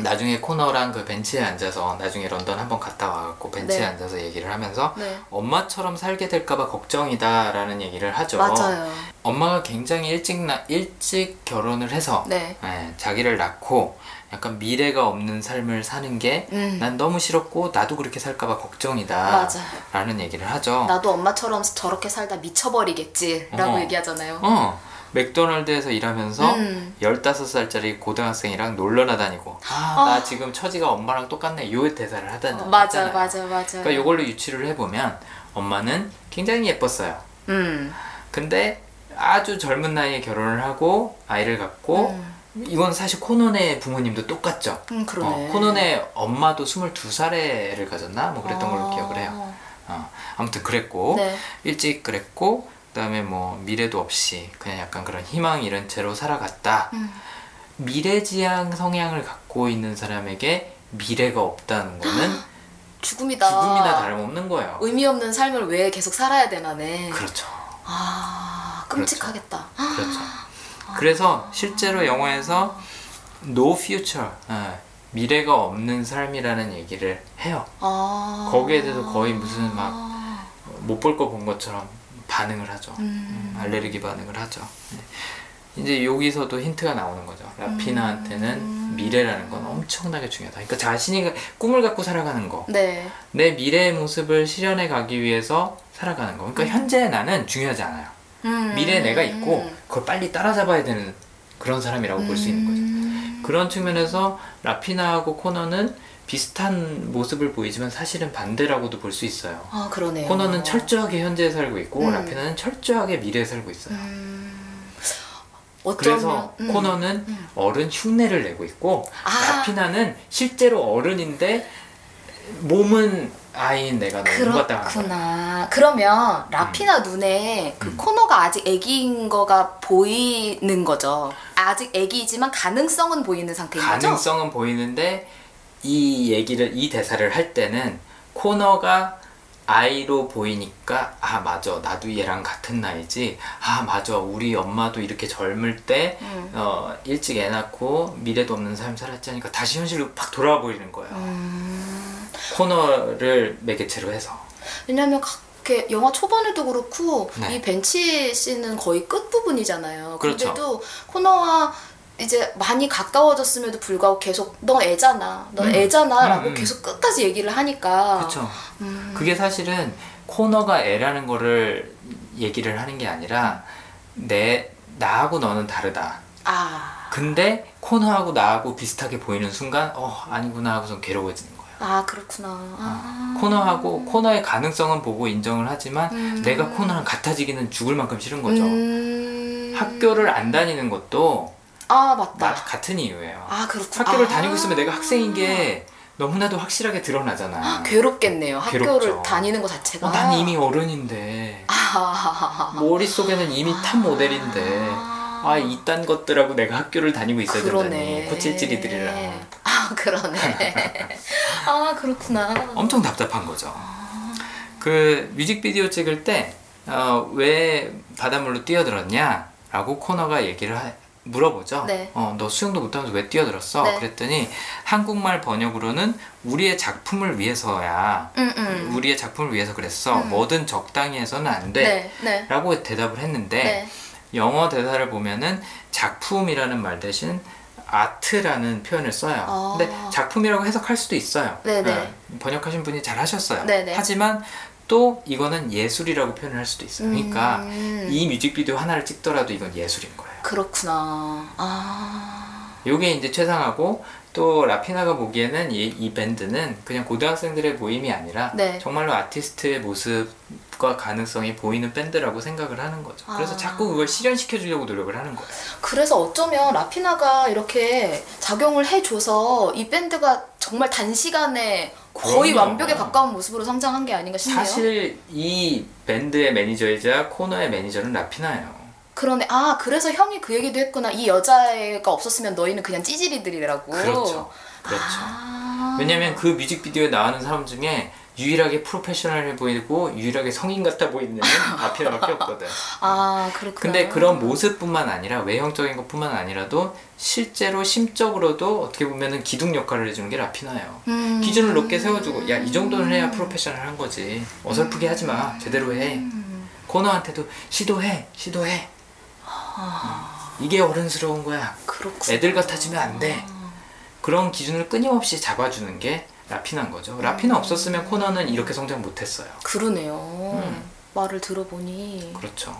나중에 코너랑 그 벤치에 앉아서 나중에 런던 한번 갔다 와갖고 벤치에 네. 앉아서 얘기를 하면서 네. 엄마처럼 살게 될까봐 걱정이다라는 얘기를 하죠. 맞아요. 엄마가 굉장히 일찍 나, 일찍 결혼을 해서 네. 예, 자기를 낳고 약간 미래가 없는 삶을 사는 게 난 음. 너무 싫었고 나도 그렇게 살까봐 걱정이다. 맞아요. 라는 얘기를 하죠. 나도 엄마처럼 저렇게 살다 미쳐버리겠지라고 어. 얘기하잖아요. 어, 맥도날드에서 일하면서 음. 15살짜리 고등학생이랑 놀러나 다니고 아, 나 지금 처지가 엄마랑 똑같네 요 대사를 하던 어, 맞아, 하잖아요. 맞아, 맞아. 그러니까 요걸로 유추를 해보면 엄마는 굉장히 예뻤어요. 음. 근데 아주 젊은 나이에 결혼을 하고 아이를 갖고 음. 이건 사실 코논의 부모님도 똑같죠. 음, 그러네. 어, 코논의 엄마도 22살에 애를 가졌나? 뭐 그랬던 걸로 아. 기억을 해요. 어, 아무튼 그랬고 네. 일찍 그랬고 그다음에 뭐 미래도 없이 그냥 약간 그런 희망 잃은 채로 살아갔다. 음. 미래지향 성향을 갖고 있는 사람에게 미래가 없다는 거는 죽음이다. 죽음이나 다름없는 거예요. 의미 없는 삶을 왜 계속 살아야 되나네. 그렇죠. 아, 끔찍하겠다. 그렇죠. 그래서 실제로 영화에서 no future, 어, 미래가 없는 삶이라는 얘기를 해요. 아. 거기에 대해서 거의 무슨 막 못 볼 거 본 것처럼 반응을 하죠. 음. 음, 알레르기 반응을 하죠. 네. 이제 여기서도 힌트가 나오는 거죠. 라피나한테는 음. 미래라는 건 엄청나게 중요하다. 그러니까 자신이 꿈을 갖고 살아가는 거, 네. 내 미래의 모습을 실현해 가기 위해서 살아가는 거. 그러니까 현재의 나는 중요하지 않아요. 음. 미래에 내가 있고 그걸 빨리 따라잡아야 되는 그런 사람이라고 볼 수 있는 거죠. 음. 그런 측면에서 라피나하고 코너는 비슷한 모습을 보이지만 사실은 반대라고도 볼 수 있어요. 아, 그러네요. 코너는 철저하게 현재에 살고 있고 음. 라피나는 철저하게 미래에 살고 있어요. 음. 어쩌면 그래서 음. 코너는 음. 어른 흉내를 내고 있고 아. 라피나는 실제로 어른인데 몸은 아이인 내가 너무. 그렇구나. 그러면 라피나 눈에 그 음. 코너가 아직 애기인 거가 보이는 거죠. 아직 애기이지만 가능성은 보이는 상태인 거죠. 가능성은 보이는데 이 얘기를 이 대사를 할 때는 코너가 아이로 보이니까 아 맞아 나도 얘랑 같은 나이지 아 맞아 우리 엄마도 이렇게 젊을 때 음. 어, 일찍 애 낳고 미래도 없는 삶 살았지 하니까 다시 현실로 팍 돌아와 보이는 거예요 음. 코너를 매개체로 해서 왜냐면 그렇게 영화 초반에도 그렇고 네. 이 벤치 씬은 거의 끝 부분이잖아요. 그렇죠. 근데도 코너와 이제 많이 가까워졌음에도 불구하고 계속 넌 애잖아, 넌 음. 애잖아라고 음, 음. 계속 끝까지 얘기를 하니까. 그렇죠 음. 그게 사실은 코너가 애라는 거를 얘기를 하는 게 아니라 내 나하고 너는 다르다 아, 근데 코너하고 나하고 비슷하게 보이는 순간 어 아니구나 하고서 괴로워지는 거예요. 아 그렇구나. 아. 코너하고 코너의 가능성은 보고 인정을 하지만 음. 내가 코너랑 같아지기는 죽을 만큼 싫은 거죠. 음. 학교를 안 다니는 것도 아 맞다. 다 같은 이유예요. 아 그렇구나. 학교를 아. 다니고 있으면 내가 학생인 게 너무나도 확실하게 드러나잖아. 괴롭겠네요. 학교를 괴롭죠. 다니는 것 자체가. 어, 난 이미 어른인데 아. 머릿속에는 이미 탑 모델인데 아 이딴 것들하고 내가 학교를 다니고 있어야 된다니 코찔찔이들이랑 아 그러네. 아 그렇구나. 엄청 답답한 거죠. 그 뮤직비디오 찍을 때 왜 바닷물로 뛰어들었냐라고 코너가 얘기를 하- 물어보죠. 네. 어, 너 수영도 못하면서 왜 뛰어들었어? 네. 그랬더니 한국말 번역으로는 우리의 작품을 위해서야. 음 음. 우리의 작품을 위해서 그랬어. 음. 뭐든 적당히 해서는 안 돼. 네 네. 라고 대답을 했는데 네. 영어 대사를 보면은 작품이라는 말 대신 아트라는 표현을 써요. 아. 근데 작품이라고 해석할 수도 있어요. 네네. 어, 번역하신 분이 잘 하셨어요. 네네. 하지만 또 이거는 예술이라고 표현을 할 수도 있어요. 그러니까 음. 이 뮤직비디오 하나를 찍더라도 이건 예술인 거예요. 그렇구나. 아. 요게 이제 최상하고 또또 라피나가 보기에는 이, 이 밴드는 그냥 고등학생들의 모임이 아니라 네. 정말로 아티스트의 모습과 가능성이 보이는 밴드라고 생각을 하는 거죠. 그래서 아. 자꾸 그걸 실현시켜 주려고 노력을 하는 거예요. 그래서 어쩌면 라피나가 이렇게 작용을 해줘서 이 밴드가 정말 단시간에 거의 그럼요. 완벽에 가까운 모습으로 성장한 게 아닌가 싶네요. 사실 이 밴드의 매니저이자 코너의 매니저는 라피나예요. 그러네. 아, 그래서 형이 그 얘기도 했구나. 이 여자애가 없었으면 너희는 그냥 찌질이들이라고. 그렇죠. 그렇죠. 아. 왜냐면 그 뮤직비디오에 나오는 사람 중에 유일하게 프로페셔널해 보이고 유일하게 성인 같아 보이는 애는 라피나밖에 없거든. 아, 그렇구나. 근데 그런 모습뿐만 아니라 외형적인 것뿐만 아니라도 실제로 심적으로도 어떻게 보면은 기둥 역할을 해주는 게 라피나예요. 음. 기준을 높게 세워주고 야 이 정도는 해야 프로페셔널한 거지. 어설프게 하지 마. 제대로 해. 음. 코너한테도 시도해, 시도해. 아. 음. 이게 어른스러운 거야. 그렇구나. 애들 같아지면 안 돼. 그런 기준을 끊임없이 잡아주는 게 라피나인 거죠. 라피나 없었으면 코너는 이렇게 성장 못했어요. 그러네요. 음. 말을 들어보니. 그렇죠.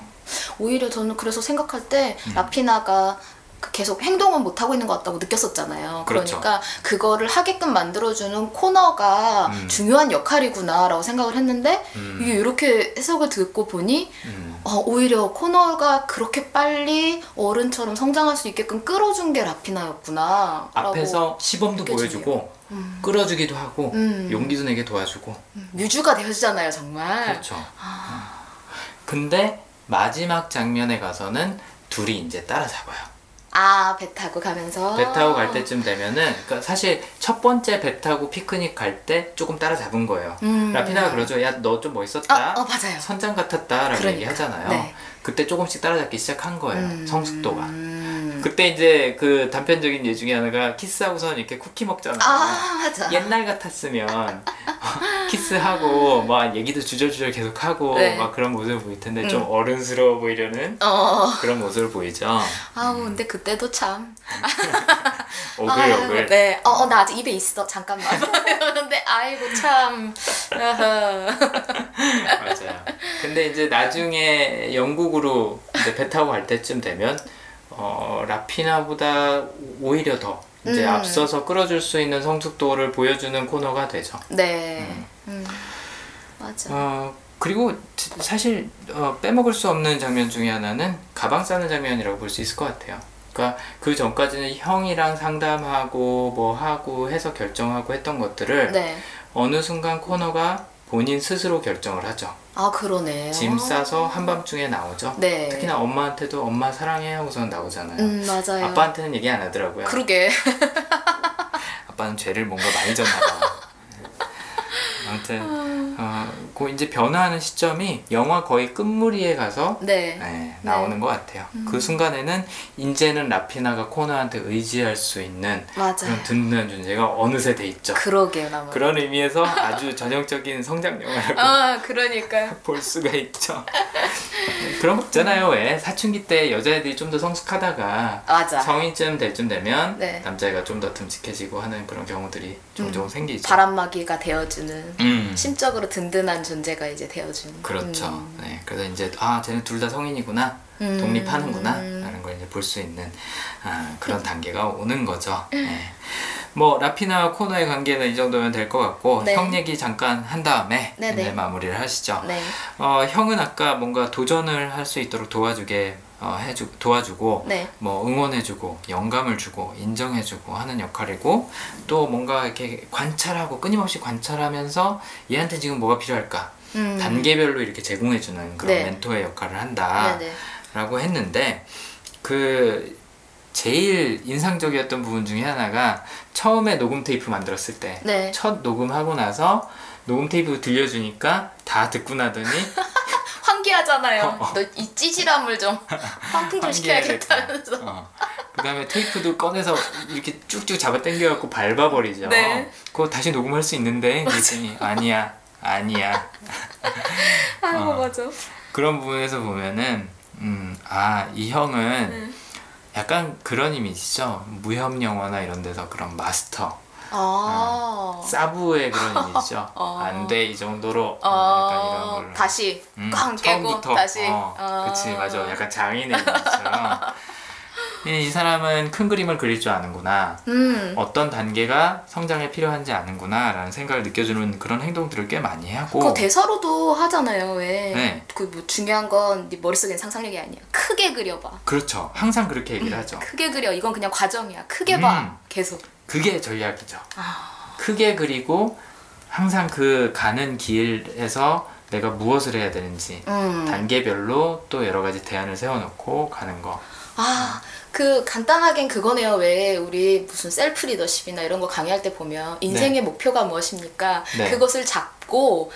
오히려 저는 그래서 생각할 때 음. 라피나가 그 계속 행동은 못 하고 있는 것 같다고 느꼈었잖아요. 그렇죠. 그러니까 그거를 하게끔 만들어주는 코너가 음. 중요한 역할이구나라고 생각을 했는데 음. 이게 이렇게 해석을 듣고 보니 음. 어, 오히려 코너가 그렇게 빨리 어른처럼 성장할 수 있게끔 끌어준 게 라피나였구나. 앞에서 시범도 느껴지네요. 보여주고 음. 끌어주기도 하고 음. 용기도 내게 도와주고 뮤즈가 되어주잖아요, 정말. 그렇죠. 음. 근데 마지막 장면에 가서는 둘이 이제 따라잡아요. 아, 배 타고 가면서. 배 타고 갈 때쯤 되면은 그러니까 사실 첫 번째 배 타고 피크닉 갈 때 조금 따라잡은 거예요. 음. 라피나가 그러죠. 야 너 좀 멋있었다. 어, 어, 맞아요. 선장 같았다라고 그러니까. 얘기하잖아요. 네. 그때 조금씩 따라잡기 시작한 거예요. 음. 성숙도가. 음. 그때 이제 그 단편적인 예 중에 하나가 키스하고선 이렇게 쿠키 먹잖아요. 아, 맞아. 옛날 같았으면 키스하고 막 얘기도 주절주절 계속 하고 네. 막 그런 모습을 보일 텐데 음. 좀 어른스러워 보이려는 어. 그런 모습을 보이죠. 아우, 근데 그때도 참. 오글오글. 아이고, 네. 어, 어, 나 아직 입에 있어. 잠깐만. 이러는데, 아이고, 참. 맞아요. 근데 이제 나중에 영국으로 이제 배 타고 갈 때쯤 되면 어, 라피나보다 오히려 더 이제 음. 앞서서 끌어줄 수 있는 성숙도를 보여주는 코너가 되죠. 네. 음. 맞아. 어, 그리고 지- 사실 어, 빼먹을 수 없는 장면 중에 하나는 가방 싸는 장면이라고 볼 수 있을 것 같아요. 그러니까 그 전까지는 형이랑 상담하고 뭐 하고 해서 결정하고 했던 것들을 네. 어느 순간 코너가 본인 스스로 결정을 하죠. 아, 그러네. 짐 싸서 한밤중에 나오죠. 네. 특히나 엄마한테도 엄마 사랑해 하고선 나오잖아요. 음, 맞아요. 아빠한테는 얘기 안 하더라고요. 그러게. 아빠는 죄를 뭔가 많이 졌나 봐. 아무튼 어, 그 이제 변화하는 시점이 영화 거의 끝무리에 가서 네. 네, 나오는 것 같아요. 음. 그 순간에는 이제는 라피나가 코너한테 의지할 수 있는 맞아요. 그런 든든한 존재가 어느새 돼 있죠. 그러게요, 나무. 그런 의미에서 아주 전형적인 성장 영화라고 아, 그러니까요. 볼 수가 있죠. 그런 거 있잖아요. 왜 사춘기 때 여자애들이 좀 더 성숙하다가 맞아. 성인쯤 될쯤 되면 네. 남자애가 좀 더 듬직해지고 하는 그런 경우들이 종종 생기죠. 음. 바람막이가 되어주는 음. 심적으로 든든한 존재가 이제 되어주는. 그렇죠. 음. 네. 그래서 이제 아 쟤는 둘 다 성인이구나. 음. 독립하는구나라는 걸 이제 볼 수 있는 아, 그런 단계가 오는 거죠. 네. 뭐 라피나와 코너의 관계는 이 정도면 될 것 같고 네. 형 얘기 잠깐 한 다음에 네네. 이제 마무리를 하시죠. 네. 어, 형은 아까 뭔가 도전을 할 수 있도록 도와주게 어, 해주 도와주고 네. 뭐 응원해주고 영감을 주고 인정해주고 하는 역할이고 또 뭔가 이렇게 관찰하고 끊임없이 관찰하면서 얘한테 지금 뭐가 필요할까 음. 단계별로 이렇게 제공해주는 그런 네. 멘토의 역할을 한다라고 네네. 했는데 그 제일 인상적이었던 부분 중에 하나가 처음에 녹음 테이프 만들었을 때 네. 첫 녹음하고 나서 녹음 테이프 들려주니까 다 듣고 나더니 환기하잖아요. 어, 어. 너 이 찌질함을 좀 환풍 좀 시켜야겠다면서. 어. 그다음에 테이프도 꺼내서 이렇게 쭉쭉 잡아 당겨갖고 밟아버리죠. 네. 그거 다시 녹음할 수 있는데 그랬더니 아니야 아니야 아이고 어. 맞아. 그런 부분에서 보면은 음, 아이 형은 네. 약간 그런 이미지죠. 무협 영화나 이런 데서 그런 마스터 아. 사부의 그런 이미지죠. 어. 안돼 이 정도로 음, 약간 이런 어, 걸로. 다시 음, 꽝 깨고 처음부터 다시. 어, 어. 그치 맞아 약간 장인의 이미지처럼 이, 이 사람은 큰 그림을 그릴 줄 아는구나. 음. 어떤 단계가 성장에 필요한지 아는구나 라는 생각을 느껴주는 그런 행동들을 꽤 많이 하고 그거 대사로도 하잖아요. 왜? 네. 그뭐 중요한 건 네 머릿속엔 상상력이 아니야. 크게 그려봐. 그렇죠. 항상 그렇게 얘기를 하죠. 크게 그려. 이건 그냥 과정이야. 크게 봐. 음. 계속. 그게 전략이죠. 아. 크게 그리고 항상 그 가는 길에서 내가 무엇을 해야 되는지 음. 단계별로 또 여러 가지 대안을 세워놓고 가는 거. 아, 그 간단하긴 그거네요. 왜 우리 무슨 셀프 리더십이나 이런 거 강의할 때 보면 인생의 목표가 무엇입니까? 네. 그것을 잡고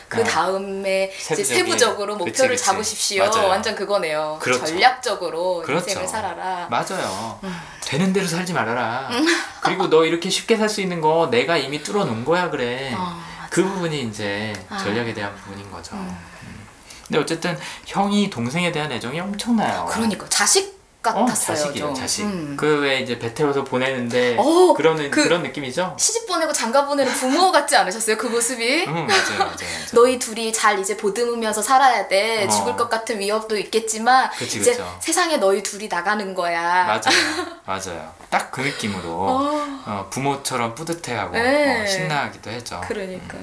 그 아. 다음에 이제 세부적인- 세부적으로 그치, 목표를 그치. 잡으십시오. 맞아요. 완전 그거네요. 그렇죠. 전략적으로 그렇죠. 인생을 살아라. 맞아요. 음. 되는 대로 살지 말아라. 그리고 너 이렇게 쉽게 살 수 있는 거 내가 이미 뚫어 놓은 거야 그래. 어. 그 부분이 이제 아. 전략에 대한 부분인 거죠. 음. 근데 어쨌든 형이 동생에 대한 애정이 엄청나요. 그러니까 자식 어, 같았어요. 자식이에요, 좀. 자식. 음. 그왜 이제 배 태워서 보내는데 어, 그러는 그- 그런 느낌이죠? 시집 보내고 장가 보내는 부모 같지 않으셨어요? 그 모습이? 응, 맞아요, 맞아요, 맞아요. 너희 둘이 잘 이제 보듬으면서 살아야 돼. 어. 죽을 것 같은 위협도 있겠지만 그치, 이제 그쵸. 세상에 너희 둘이 나가는 거야. 맞아요, 맞아요. 딱 그 느낌으로 어, 어, 부모처럼 뿌듯해하고 네. 어, 신나하기도 했죠. 그러니까.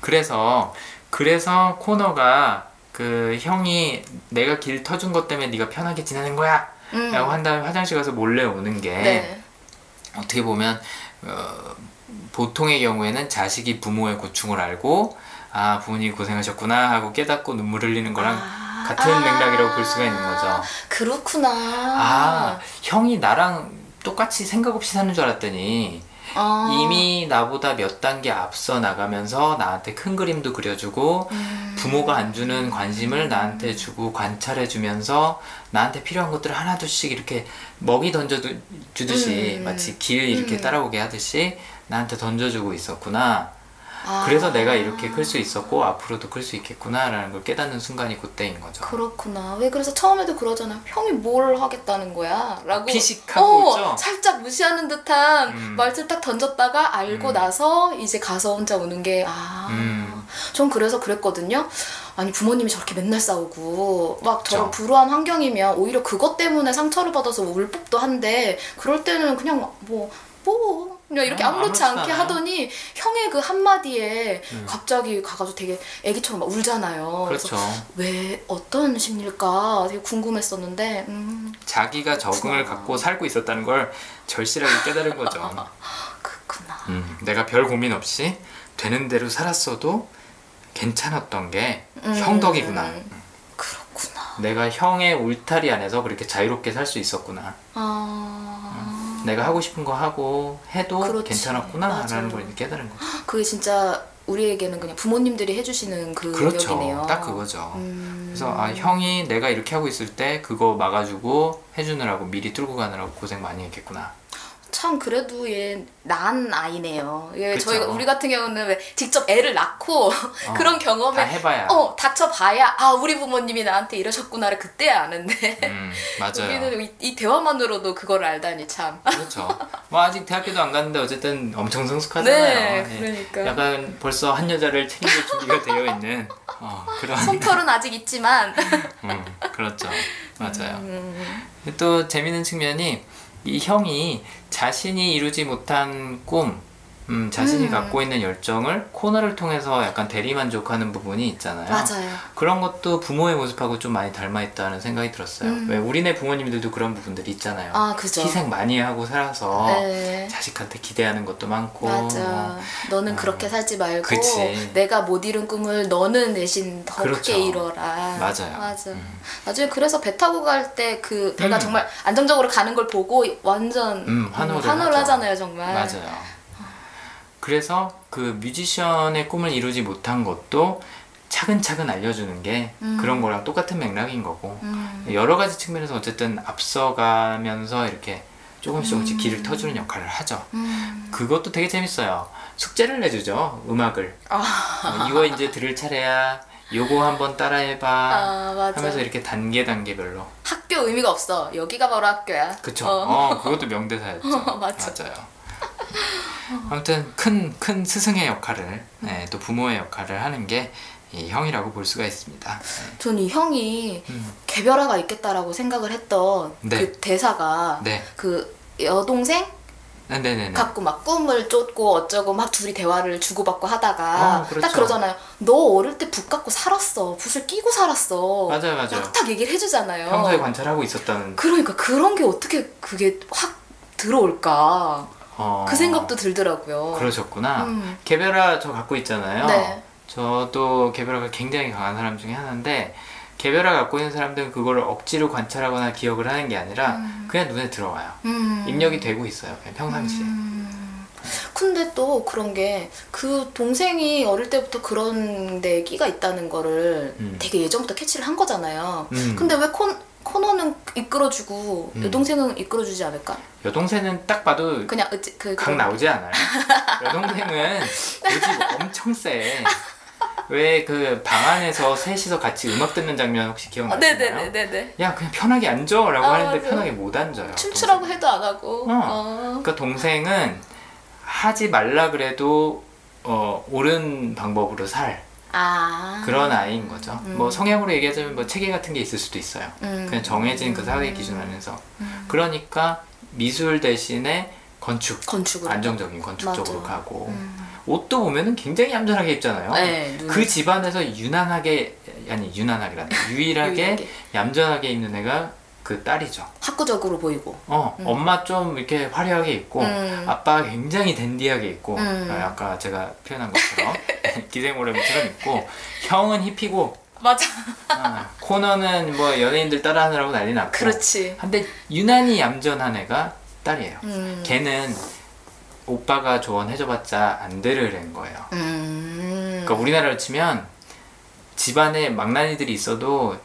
그래서 그래서 코너가 그 형이 내가 길 터준 것 때문에 네가 편하게 지내는 거야. 음. 라고 한 다음에 화장실 가서 몰래 오는 게 네. 어떻게 보면 어, 보통의 경우에는 자식이 부모의 고충을 알고 아 부모님이 고생하셨구나 하고 깨닫고 눈물 흘리는 거랑 아. 같은 아. 맥락이라고 볼 수가 있는 거죠. 그렇구나. 아 형이 나랑 똑같이 생각 없이 사는 줄 알았더니 아. 이미 나보다 몇 단계 앞서 나가면서 나한테 큰 그림도 그려주고 음. 부모가 안 주는 관심을 나한테 주고 관찰해 주면서 나한테 필요한 것들을 하나둘씩 이렇게 먹이 던져 주듯이 음. 마치 길 이렇게 음. 따라오게 하듯이 나한테 던져주고 있었구나. 아. 그래서 내가 이렇게 클 수 있었고 앞으로도 클 수 있겠구나라는 걸 깨닫는 순간이 그때인 거죠. 그렇구나. 왜 그래서 처음에도 그러잖아. 형이 뭘 하겠다는 거야? 라고. 피식하고 어, 있죠? 살짝 무시하는 듯한 음. 말투를 딱 던졌다가 알고 음. 나서 이제 가서 혼자 우는 게, 아. 음. 전 그래서 그랬거든요. 아니, 부모님이 저렇게 맨날 싸우고, 막 저런. 불우한 환경이면 오히려 그것 때문에 상처를 받아서 울 법도 한데, 그럴 때는 그냥 뭐, 뭐, 그냥 이렇게 어, 아무렇지 않게 않아요. 하더니 형의 그 한마디에 음. 갑자기 가가지고 되게 애기처럼 막 울잖아요. 그래서 그렇죠. 왜 어떤 심리일까 되게 궁금했었는데 음 자기가 적응을 그렇구나. 갖고 살고 있었다는 걸 절실하게 깨달은 거죠. 그렇구나 음, 내가 별 고민 없이 되는 대로 살았어도 괜찮았던 게 음. 형 덕이구나. 그렇구나 내가 형의 울타리 안에서 그렇게 자유롭게 살 수 있었구나. 아 내가 하고 싶은 거 하고 해도 그렇지. 괜찮았구나 맞아요. 라는 걸 깨달은 거죠. 그게 진짜 우리에게는 그냥 부모님들이 해주시는 그 그렇죠. 역이네요. 딱 그거죠. 음. 그래서 아 형이 내가 이렇게 하고 있을 때 그거 막아주고 해주느라고 미리 뚫고 가느라고 고생 많이 했겠구나. 참 그래도 얘 낳은 아이네요. 예, 그쵸. 저희가 우리 같은 경우는 왜 직접 애를 낳고 그런 다 경험을 해봐야. 어 닥쳐봐야 아 우리 부모님이 나한테 이러셨구나를 그때 아는데 음, 맞아요. 우리는 이, 이 대화만으로도 그걸 알다니 참. 그렇죠. 뭐 아직 대학교도 안 갔는데 어쨌든 엄청 성숙하잖아요. 네, 예. 그러니까. 약간 벌써 한 여자를 책임질 준비가 되어 있는 어, 그런. 솜털은 아직 있지만 음, 그렇죠. 맞아요. 음, 또 재밌는 측면이 이 형이 자신이 이루지 못한 꿈, 음, 자신이 음. 갖고 있는 열정을 코너를 통해서 약간 대리만족하는 부분이 있잖아요. 맞아요. 그런 것도 부모의 모습하고 좀 많이 닮아있다는 생각이 들었어요. 음. 왜 우리네 부모님들도 그런 부분들이 있잖아요. 아 그죠. 희생 많이 하고 살아서 네. 자식한테 기대하는 것도 많고 맞아. 너는 어. 그렇게 살지 말고 그치. 내가 못 이룬 꿈을 너는 대신 더 그렇죠. 크게 이뤄라. 맞아요. 맞아. 음. 나중에 그래서 배 타고 갈 때 그 배가 음. 정말 안정적으로 가는 걸 보고 완전 음, 환호를 환호를. 하잖아요, 정말. 맞아요. 그래서 그 뮤지션의 꿈을 이루지 못한 것도 차근차근 알려주는 게 음. 그런 거랑 똑같은 맥락인 거고 음. 여러 가지 측면에서 어쨌든 앞서가면서 이렇게 조금씩 조금씩 음. 길을 터주는 역할을 하죠. 음. 그것도 되게 재밌어요. 숙제를 내주죠. 음악을. 아, 어, 이거 이제 들을 차례야. 요거 한번 따라해봐. 아. 하면서 이렇게 단계 단계별로. 학교 의미가 없어. 여기가 바로 학교야. 그쵸. 어. 어, 그것도 명대사였죠. 맞아. 맞아요. 아무튼 큰, 큰 스승의 역할을, 네, 또 부모의 역할을 하는 게 이 형이라고 볼 수가 있습니다. 전이 형이 음. 개별화가 있겠다라고 생각을 했던 네. 그 대사가 네, 그 여동생 네, 네, 네. 갖고 막 꿈을 쫓고 어쩌고 막 둘이 대화를 주고받고 하다가 어, 그렇죠. 딱 그러잖아요. 너 어릴 때 붓 갖고 살았어. 붓을 끼고 살았어. 맞아요, 맞아요. 딱 얘기를 해주잖아요. 평소에 관찰하고 있었다는 그러니까 그런 게 어떻게 그게 확 들어올까 어, 그 생각도 들더라고요. 그러셨구나. 음. 개별화 저 갖고 있잖아요. 네. 저도 개별화가 굉장히 강한 사람 중에 하나인데 개별화 갖고 있는 사람들은 그걸 억지로 관찰하거나 기억을 하는 게 아니라 그냥 눈에 들어와요. 음. 입력이 되고 있어요. 그냥 평상시에. 음. 근데 또 그런 게 그 동생이 어릴 때부터 그런 데 끼가 있다는 거를 음. 되게 예전부터 캐치를 한 거잖아요. 음. 근데 왜 콘, 코너는 이끌어주고 음. 여동생은 이끌어주지 않을까? 여동생은 딱 봐도 그냥 어찌- 그각 나오지 않아요. 여동생은 고집 엄청 세. 왜 그 방 안에서 셋이서 같이 음악 듣는 장면 혹시 아, 기억나시나요? 네네네네네. 야 그냥 편하게 앉아라고 아, 하는데 맞아요. 편하게 못 앉아요. 춤추라고 해도 안 하고. 어. 어. 그러니까 동생은 하지 말라 그래도 어, 옳은 방법으로 살 아. 그런 아이인 거죠. 음. 뭐 성향으로 얘기하자면 뭐 체계 같은 게 있을 수도 있어요. 음. 그냥 정해진 그 사회 기준 안에서. 음. 그러니까 미술 대신에 건축, 건축으로. 안정적인 건축 쪽으로. 가고 음. 옷도 보면은 굉장히 얌전하게 입잖아요. 네. 눈. 그 집안에서 유난하게 아니 유난하게란 유일하게 유일하게. 얌전하게 입는 애가 그 딸이죠. 학구적으로 보이고. 어, 음. 엄마 좀 이렇게 화려하게 입고 음. 아빠가 굉장히 댄디하게 입고 음. 아, 아까 제가 표현한 것처럼 기생오래미처럼 입고 형은 힙이고 맞아. 아, 코너는 뭐 연예인들 따라하느라고 난리 났고 그렇지. 근데 유난히 얌전한 애가 딸이에요. 음. 걔는 오빠가 조언해줘봤자 안 애인 거예요. 음. 그러니까 우리나라로 치면 집안에 망나니들이 있어도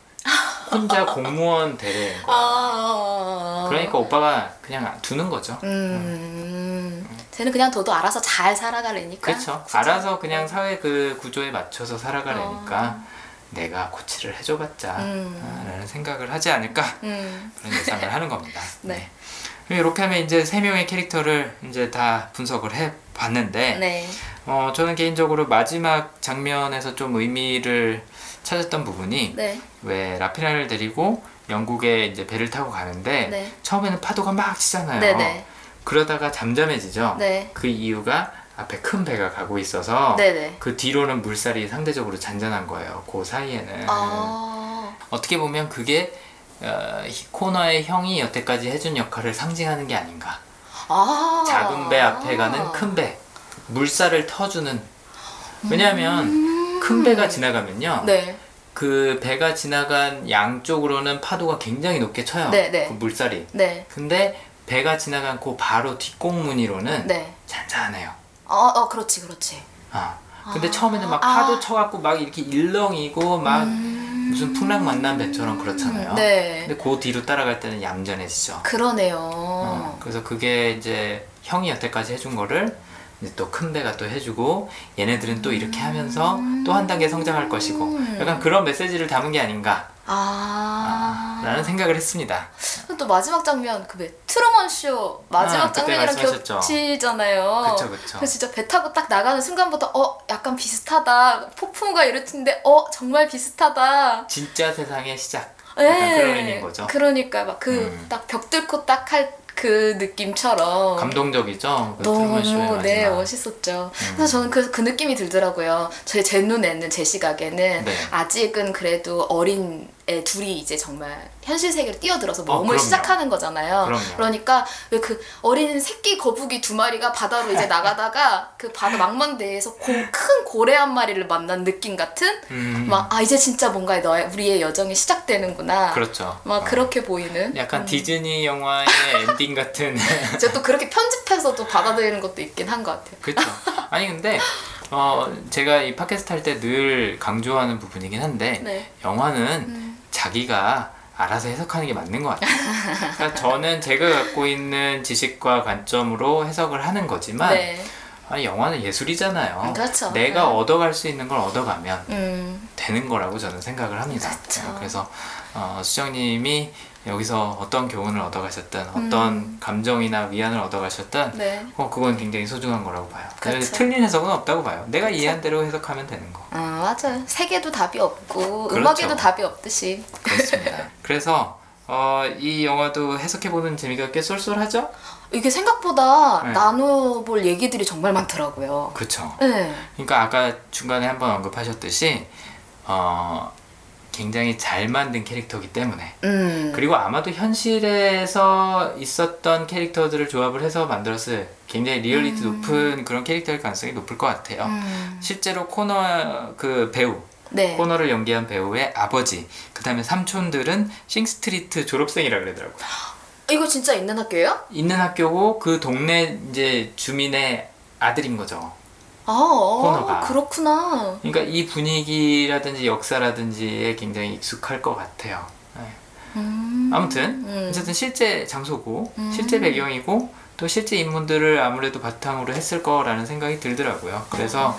혼자 공무원 되래. 아. 그러니까 오빠가 그냥 두는 거죠. 음. 쟤는 그냥 너도 알아서 잘 살아가려니까. 그렇죠. 알아서 그냥 사회 그 구조에 맞춰서 살아가려니까 어. 내가 코치를 해줘봤자 음. 아, 라는 생각을 하지 않을까 음. 그런 예상을 하는 겁니다. 네. 이렇게 하면 이제 세 명의 캐릭터를 이제 다 분석을 해 봤는데 네. 어, 저는 개인적으로 마지막 장면에서 좀 의미를 찾았던 부분이 네. 왜 라피나를 데리고 영국에 이제 배를 타고 가는데 네. 처음에는 파도가 막 치잖아요. 네네. 그러다가 잠잠해지죠. 네. 그 이유가 앞에 큰 배가 가고 있어서 네네. 그 뒤로는 물살이 상대적으로 잔잔한 거예요. 그 사이에는 아. 어떻게 보면 그게 어, 히- 코너의 형이 여태까지 해준 역할을 상징하는 게 아닌가. 아. 작은 배 앞에 가는 큰 배, 물살을 터주는. 왜냐하면 큰 배가 지나가면요, 음. 네. 그 배가 지나간 양쪽으로는 파도가 굉장히 높게 쳐요. 네, 네. 그 물살이. 네. 근데 배가 지나간 그 바로 뒷공무니로는 네. 잔잔해요. 어, 어, 그렇지, 그렇지. 아. 근데 아. 처음에는 막 아. 파도 쳐갖고 막 이렇게 일렁이고 막 음. 무슨 풍랑 만난 배처럼 그렇잖아요. 네. 근데 그 뒤로 따라갈 때는 얌전해지죠. 그러네요. 어, 그래서 그게 이제 형이 여태까지 해준 거를 이제 또 큰 배가 또 해주고 얘네들은 또 이렇게 하면서 또 한 단계 성장할 것이고 약간 그런 메시지를 담은 게 아닌가 아. 라는 생각을 했습니다. 또 마지막 장면 그왜 트루먼 쇼 마지막 아, 장면이랑. 겹치잖아요. 그쵸 그쵸. 그래서 진짜 배 타고 딱 나가는 순간부터 어 약간 비슷하다 폭풍우가 이럴 텐데 어 정말 비슷하다. 진짜 세상의 시작. 약간 그런 의미인 거죠. 그러니까 막그 음. 딱벽 뚫고 딱 할 그 느낌처럼 감동적이죠. 그 너무 네 마지막. 멋있었죠. 음. 그래서 저는 그, 그 느낌이 들더라고요. 제, 제 눈에는 제 시각에는 네. 아직은 그래도 어린 애 둘이 이제 정말 현실 세계로 뛰어들어서 어, 몸을 그럼요. 시작하는 거잖아요. 그럼요. 그러니까 왜 그 어린 새끼 거북이 두 마리가 바다로 이제 나가다가 그 바다 망망대해에서 고, 큰 고래 한 마리를 만난 느낌 같은 음, 막아 이제 진짜 뭔가 너의 우리의 여정이 시작되는구나. 그렇죠. 막 어. 그렇게 보이는. 약간 음. 디즈니 영화의 엔딩 같은 제가 또 그렇게 편집해서 또 받아들이는 것도 있긴 한 것 같아요. 그렇죠. 아니 근데 어 제가 이 팟캐스트 할 때 늘 강조하는 부분이긴 한데 네. 영화는 음. 자기가 알아서 해석하는 게 맞는 것 같아요. 그러니까 저는 제가 갖고 있는 지식과 관점으로 해석을 하는 거지만 네. 아니 영화는 예술이잖아요. 그렇죠. 내가 네. 얻어갈 수 있는 걸 얻어가면 음, 되는 거라고 저는 생각을 합니다. 그렇죠. 네, 그래서 어, 수정님이 여기서 어떤 교훈을 얻어가셨든 어떤 음. 감정이나 위안을 얻어가셨든 네. 어, 그건 굉장히 소중한 거라고 봐요. 그렇죠. 틀린 해석은 없다고 봐요. 내가 이해한 대로 해석하면 되는 거. 아 맞아요. 세계도 답이 없고 그렇죠. 음악에도 답이 없듯이. 그렇습니다. 그래서 어, 이 영화도 해석해보는 재미가 꽤 쏠쏠하죠? 이게 생각보다 네. 나눠볼 얘기들이 정말 많더라고요. 그쵸. 네. 그러니까 아까 중간에 한번 언급하셨듯이 어, 굉장히 잘 만든 캐릭터이기 때문에 음. 그리고 아마도 현실에서 있었던 캐릭터들을 조합을 해서 만들었을 굉장히 리얼리티 높은 그런 캐릭터일 가능성이 높을 것 같아요. 음. 실제로 코너 그 배우 네. 코너를 연기한 배우의 아버지 그 다음에 삼촌들은 싱스트리트 졸업생이라 그러더라고요. 이거 진짜 있는 학교예요? 있는 학교고 그 동네 이제 주민의 아들인 거죠. 아, 어, 코너가. 그렇구나. 그러니까 이 분위기라든지 역사라든지에 굉장히 익숙할 것 같아요. 네. 음. 아무튼 음. 어쨌든 실제 장소고 음. 실제 배경이고 또 실제 인물들을 아무래도 바탕으로 했을 거라는 생각이 들더라고요. 그래서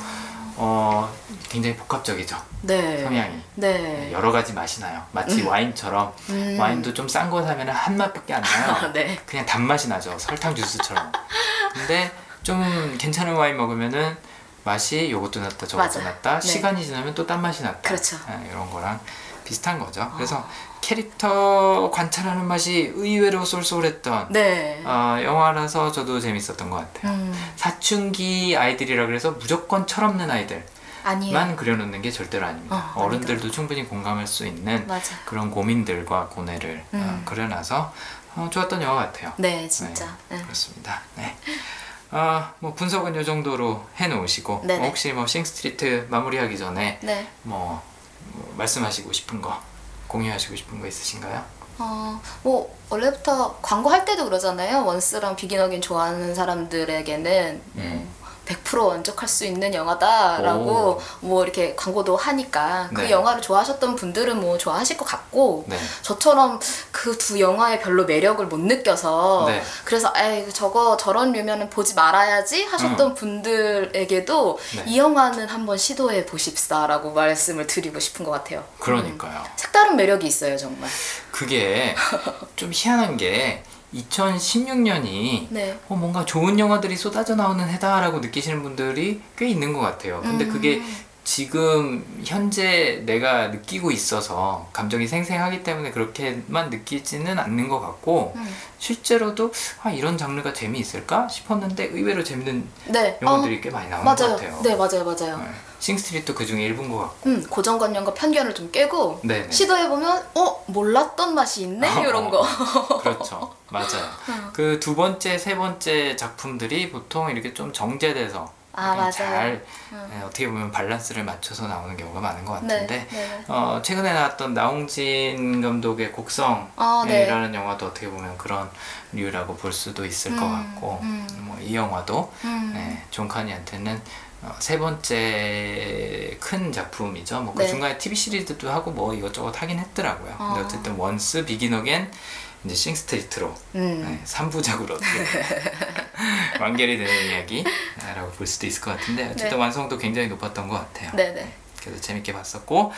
어, 굉장히 복합적이죠. 네. 성향이 네. 여러 가지 맛이 나요. 마치 음. 와인처럼 음. 와인도 좀 싼 거 사면 한 맛밖에 안 나요. 아, 네. 그냥 단맛이 나죠. 설탕 주스처럼. 근데 좀 괜찮은 와인 먹으면은 맛이 요것도 낫다 저것도 맞아. 낫다 네. 시간이 지나면 또 딴 맛이 낫다 그렇죠. 예, 이런 거랑 비슷한 거죠 그래서 캐릭터 관찰하는 맛이 의외로 쏠쏠했던 네. 어, 영화라서 저도 재밌었던 것 같아요 음. 사춘기 아이들이라 그래서 무조건 철없는 아이들만 아니에요. 그려놓는 게 절대로 아닙니다 예. 어, 어른들도 충분히 공감할 수 있는 맞아. 그런 고민들과 고뇌를 어, 음. 그려놔서 어, 좋았던 영화 같아요 네, 진짜. 네. 그렇습니다. 네. 아, 뭐 분석은 요 정도로 해 놓으시고 네네. 뭐 혹시 뭐 싱스트리트 마무리하기 전에 네. 뭐, 뭐 말씀하시고 싶은 거 공유하시고 싶은 거 있으신가요? 어, 뭐 원래부터 광고할 때도 그러잖아요. 원스랑 비긴 어긴 좋아하는 사람들에게는 음. 100% 만족할 수 있는 영화다라고 뭐 이렇게 광고도 하니까 그 네. 영화를 좋아하셨던 분들은 뭐 좋아하실 것 같고 네. 저처럼 그 두 영화에 별로 매력을 못 느껴서 네. 그래서 에이 저거 저런 류면은 보지 말아야지 하셨던 분들에게도 네. 이 영화는 한번 시도해 보십사라고 말씀을 드리고 싶은 것 같아요. 그러니까요. 음. 색다른 매력이 있어요 정말. 그게 좀 희한한 게 2016년이 네. 어, 뭔가 좋은 영화들이 쏟아져 나오는 해다라고 느끼시는 분들이 꽤 있는 것 같아요. 근데 음. 그게 지금 현재 내가 느끼고 있어서 감정이 생생하기 때문에 그렇게만 느끼지는 않는 것 같고 음. 실제로도 아 이런 장르가 재미있을까 싶었는데 의외로 재밌는 네. 영화들이 어, 꽤 많이 나오는 것 맞아요. 같아요. 네 맞아요 맞아요. 네. 싱스트리트도 그 중에 일부인 것 같고. 음 고정관념과 편견을 좀 깨고 네. 시도해 보면 어 몰랐던 맛이 있네 어, 이런 어. 거. 그렇죠. 맞아요. 그 두 번째, 세 번째 작품들이 보통 이렇게 좀 정제돼서 아, 맞아요. 잘 음. 네, 어떻게 보면 밸런스를 맞춰서 나오는 경우가 많은 것 네. 같은데 네. 어, 최근에 나왔던 나홍진 감독의 곡성이라는 아, 네. 영화도 어떻게 보면 그런 류라고 볼 수도 있을 것 음, 같고 음. 뭐이 영화도 음. 네, 존 카니한테는 어, 세 번째 큰 작품이죠. 뭐그 네. 중간에 TV 시리즈도 하고 뭐 이것저것 하긴 했더라고요. 근데 어. 어쨌든 원스 비긴 어게인 이제 싱스트리트로 음. 네, 3부작으로 완결이 되는 이야기라고 볼 수도 있을 것 같은데 어쨌든 네. 완성도 굉장히 높았던 것 같아요. 네네. 그래서 재밌게 봤었고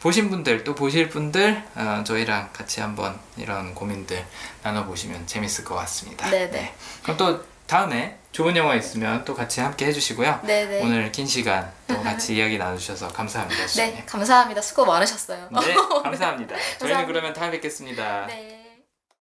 보신 분들 또 보실 분들 어, 저희랑 같이 한번 이런 고민들 나눠보시면 재밌을 것 같습니다. 네네. 그럼 또 다음에 좋은 영화 있으면 또 같이 함께 해주시고요. 네네. 오늘 긴 시간 또 같이 이야기 나눠주셔서 감사합니다. 네. 감사합니다. 수고 많으셨어요. 네, 감사합니다. 저희는 감사합니다. 그러면 다음에 뵙겠습니다. 네.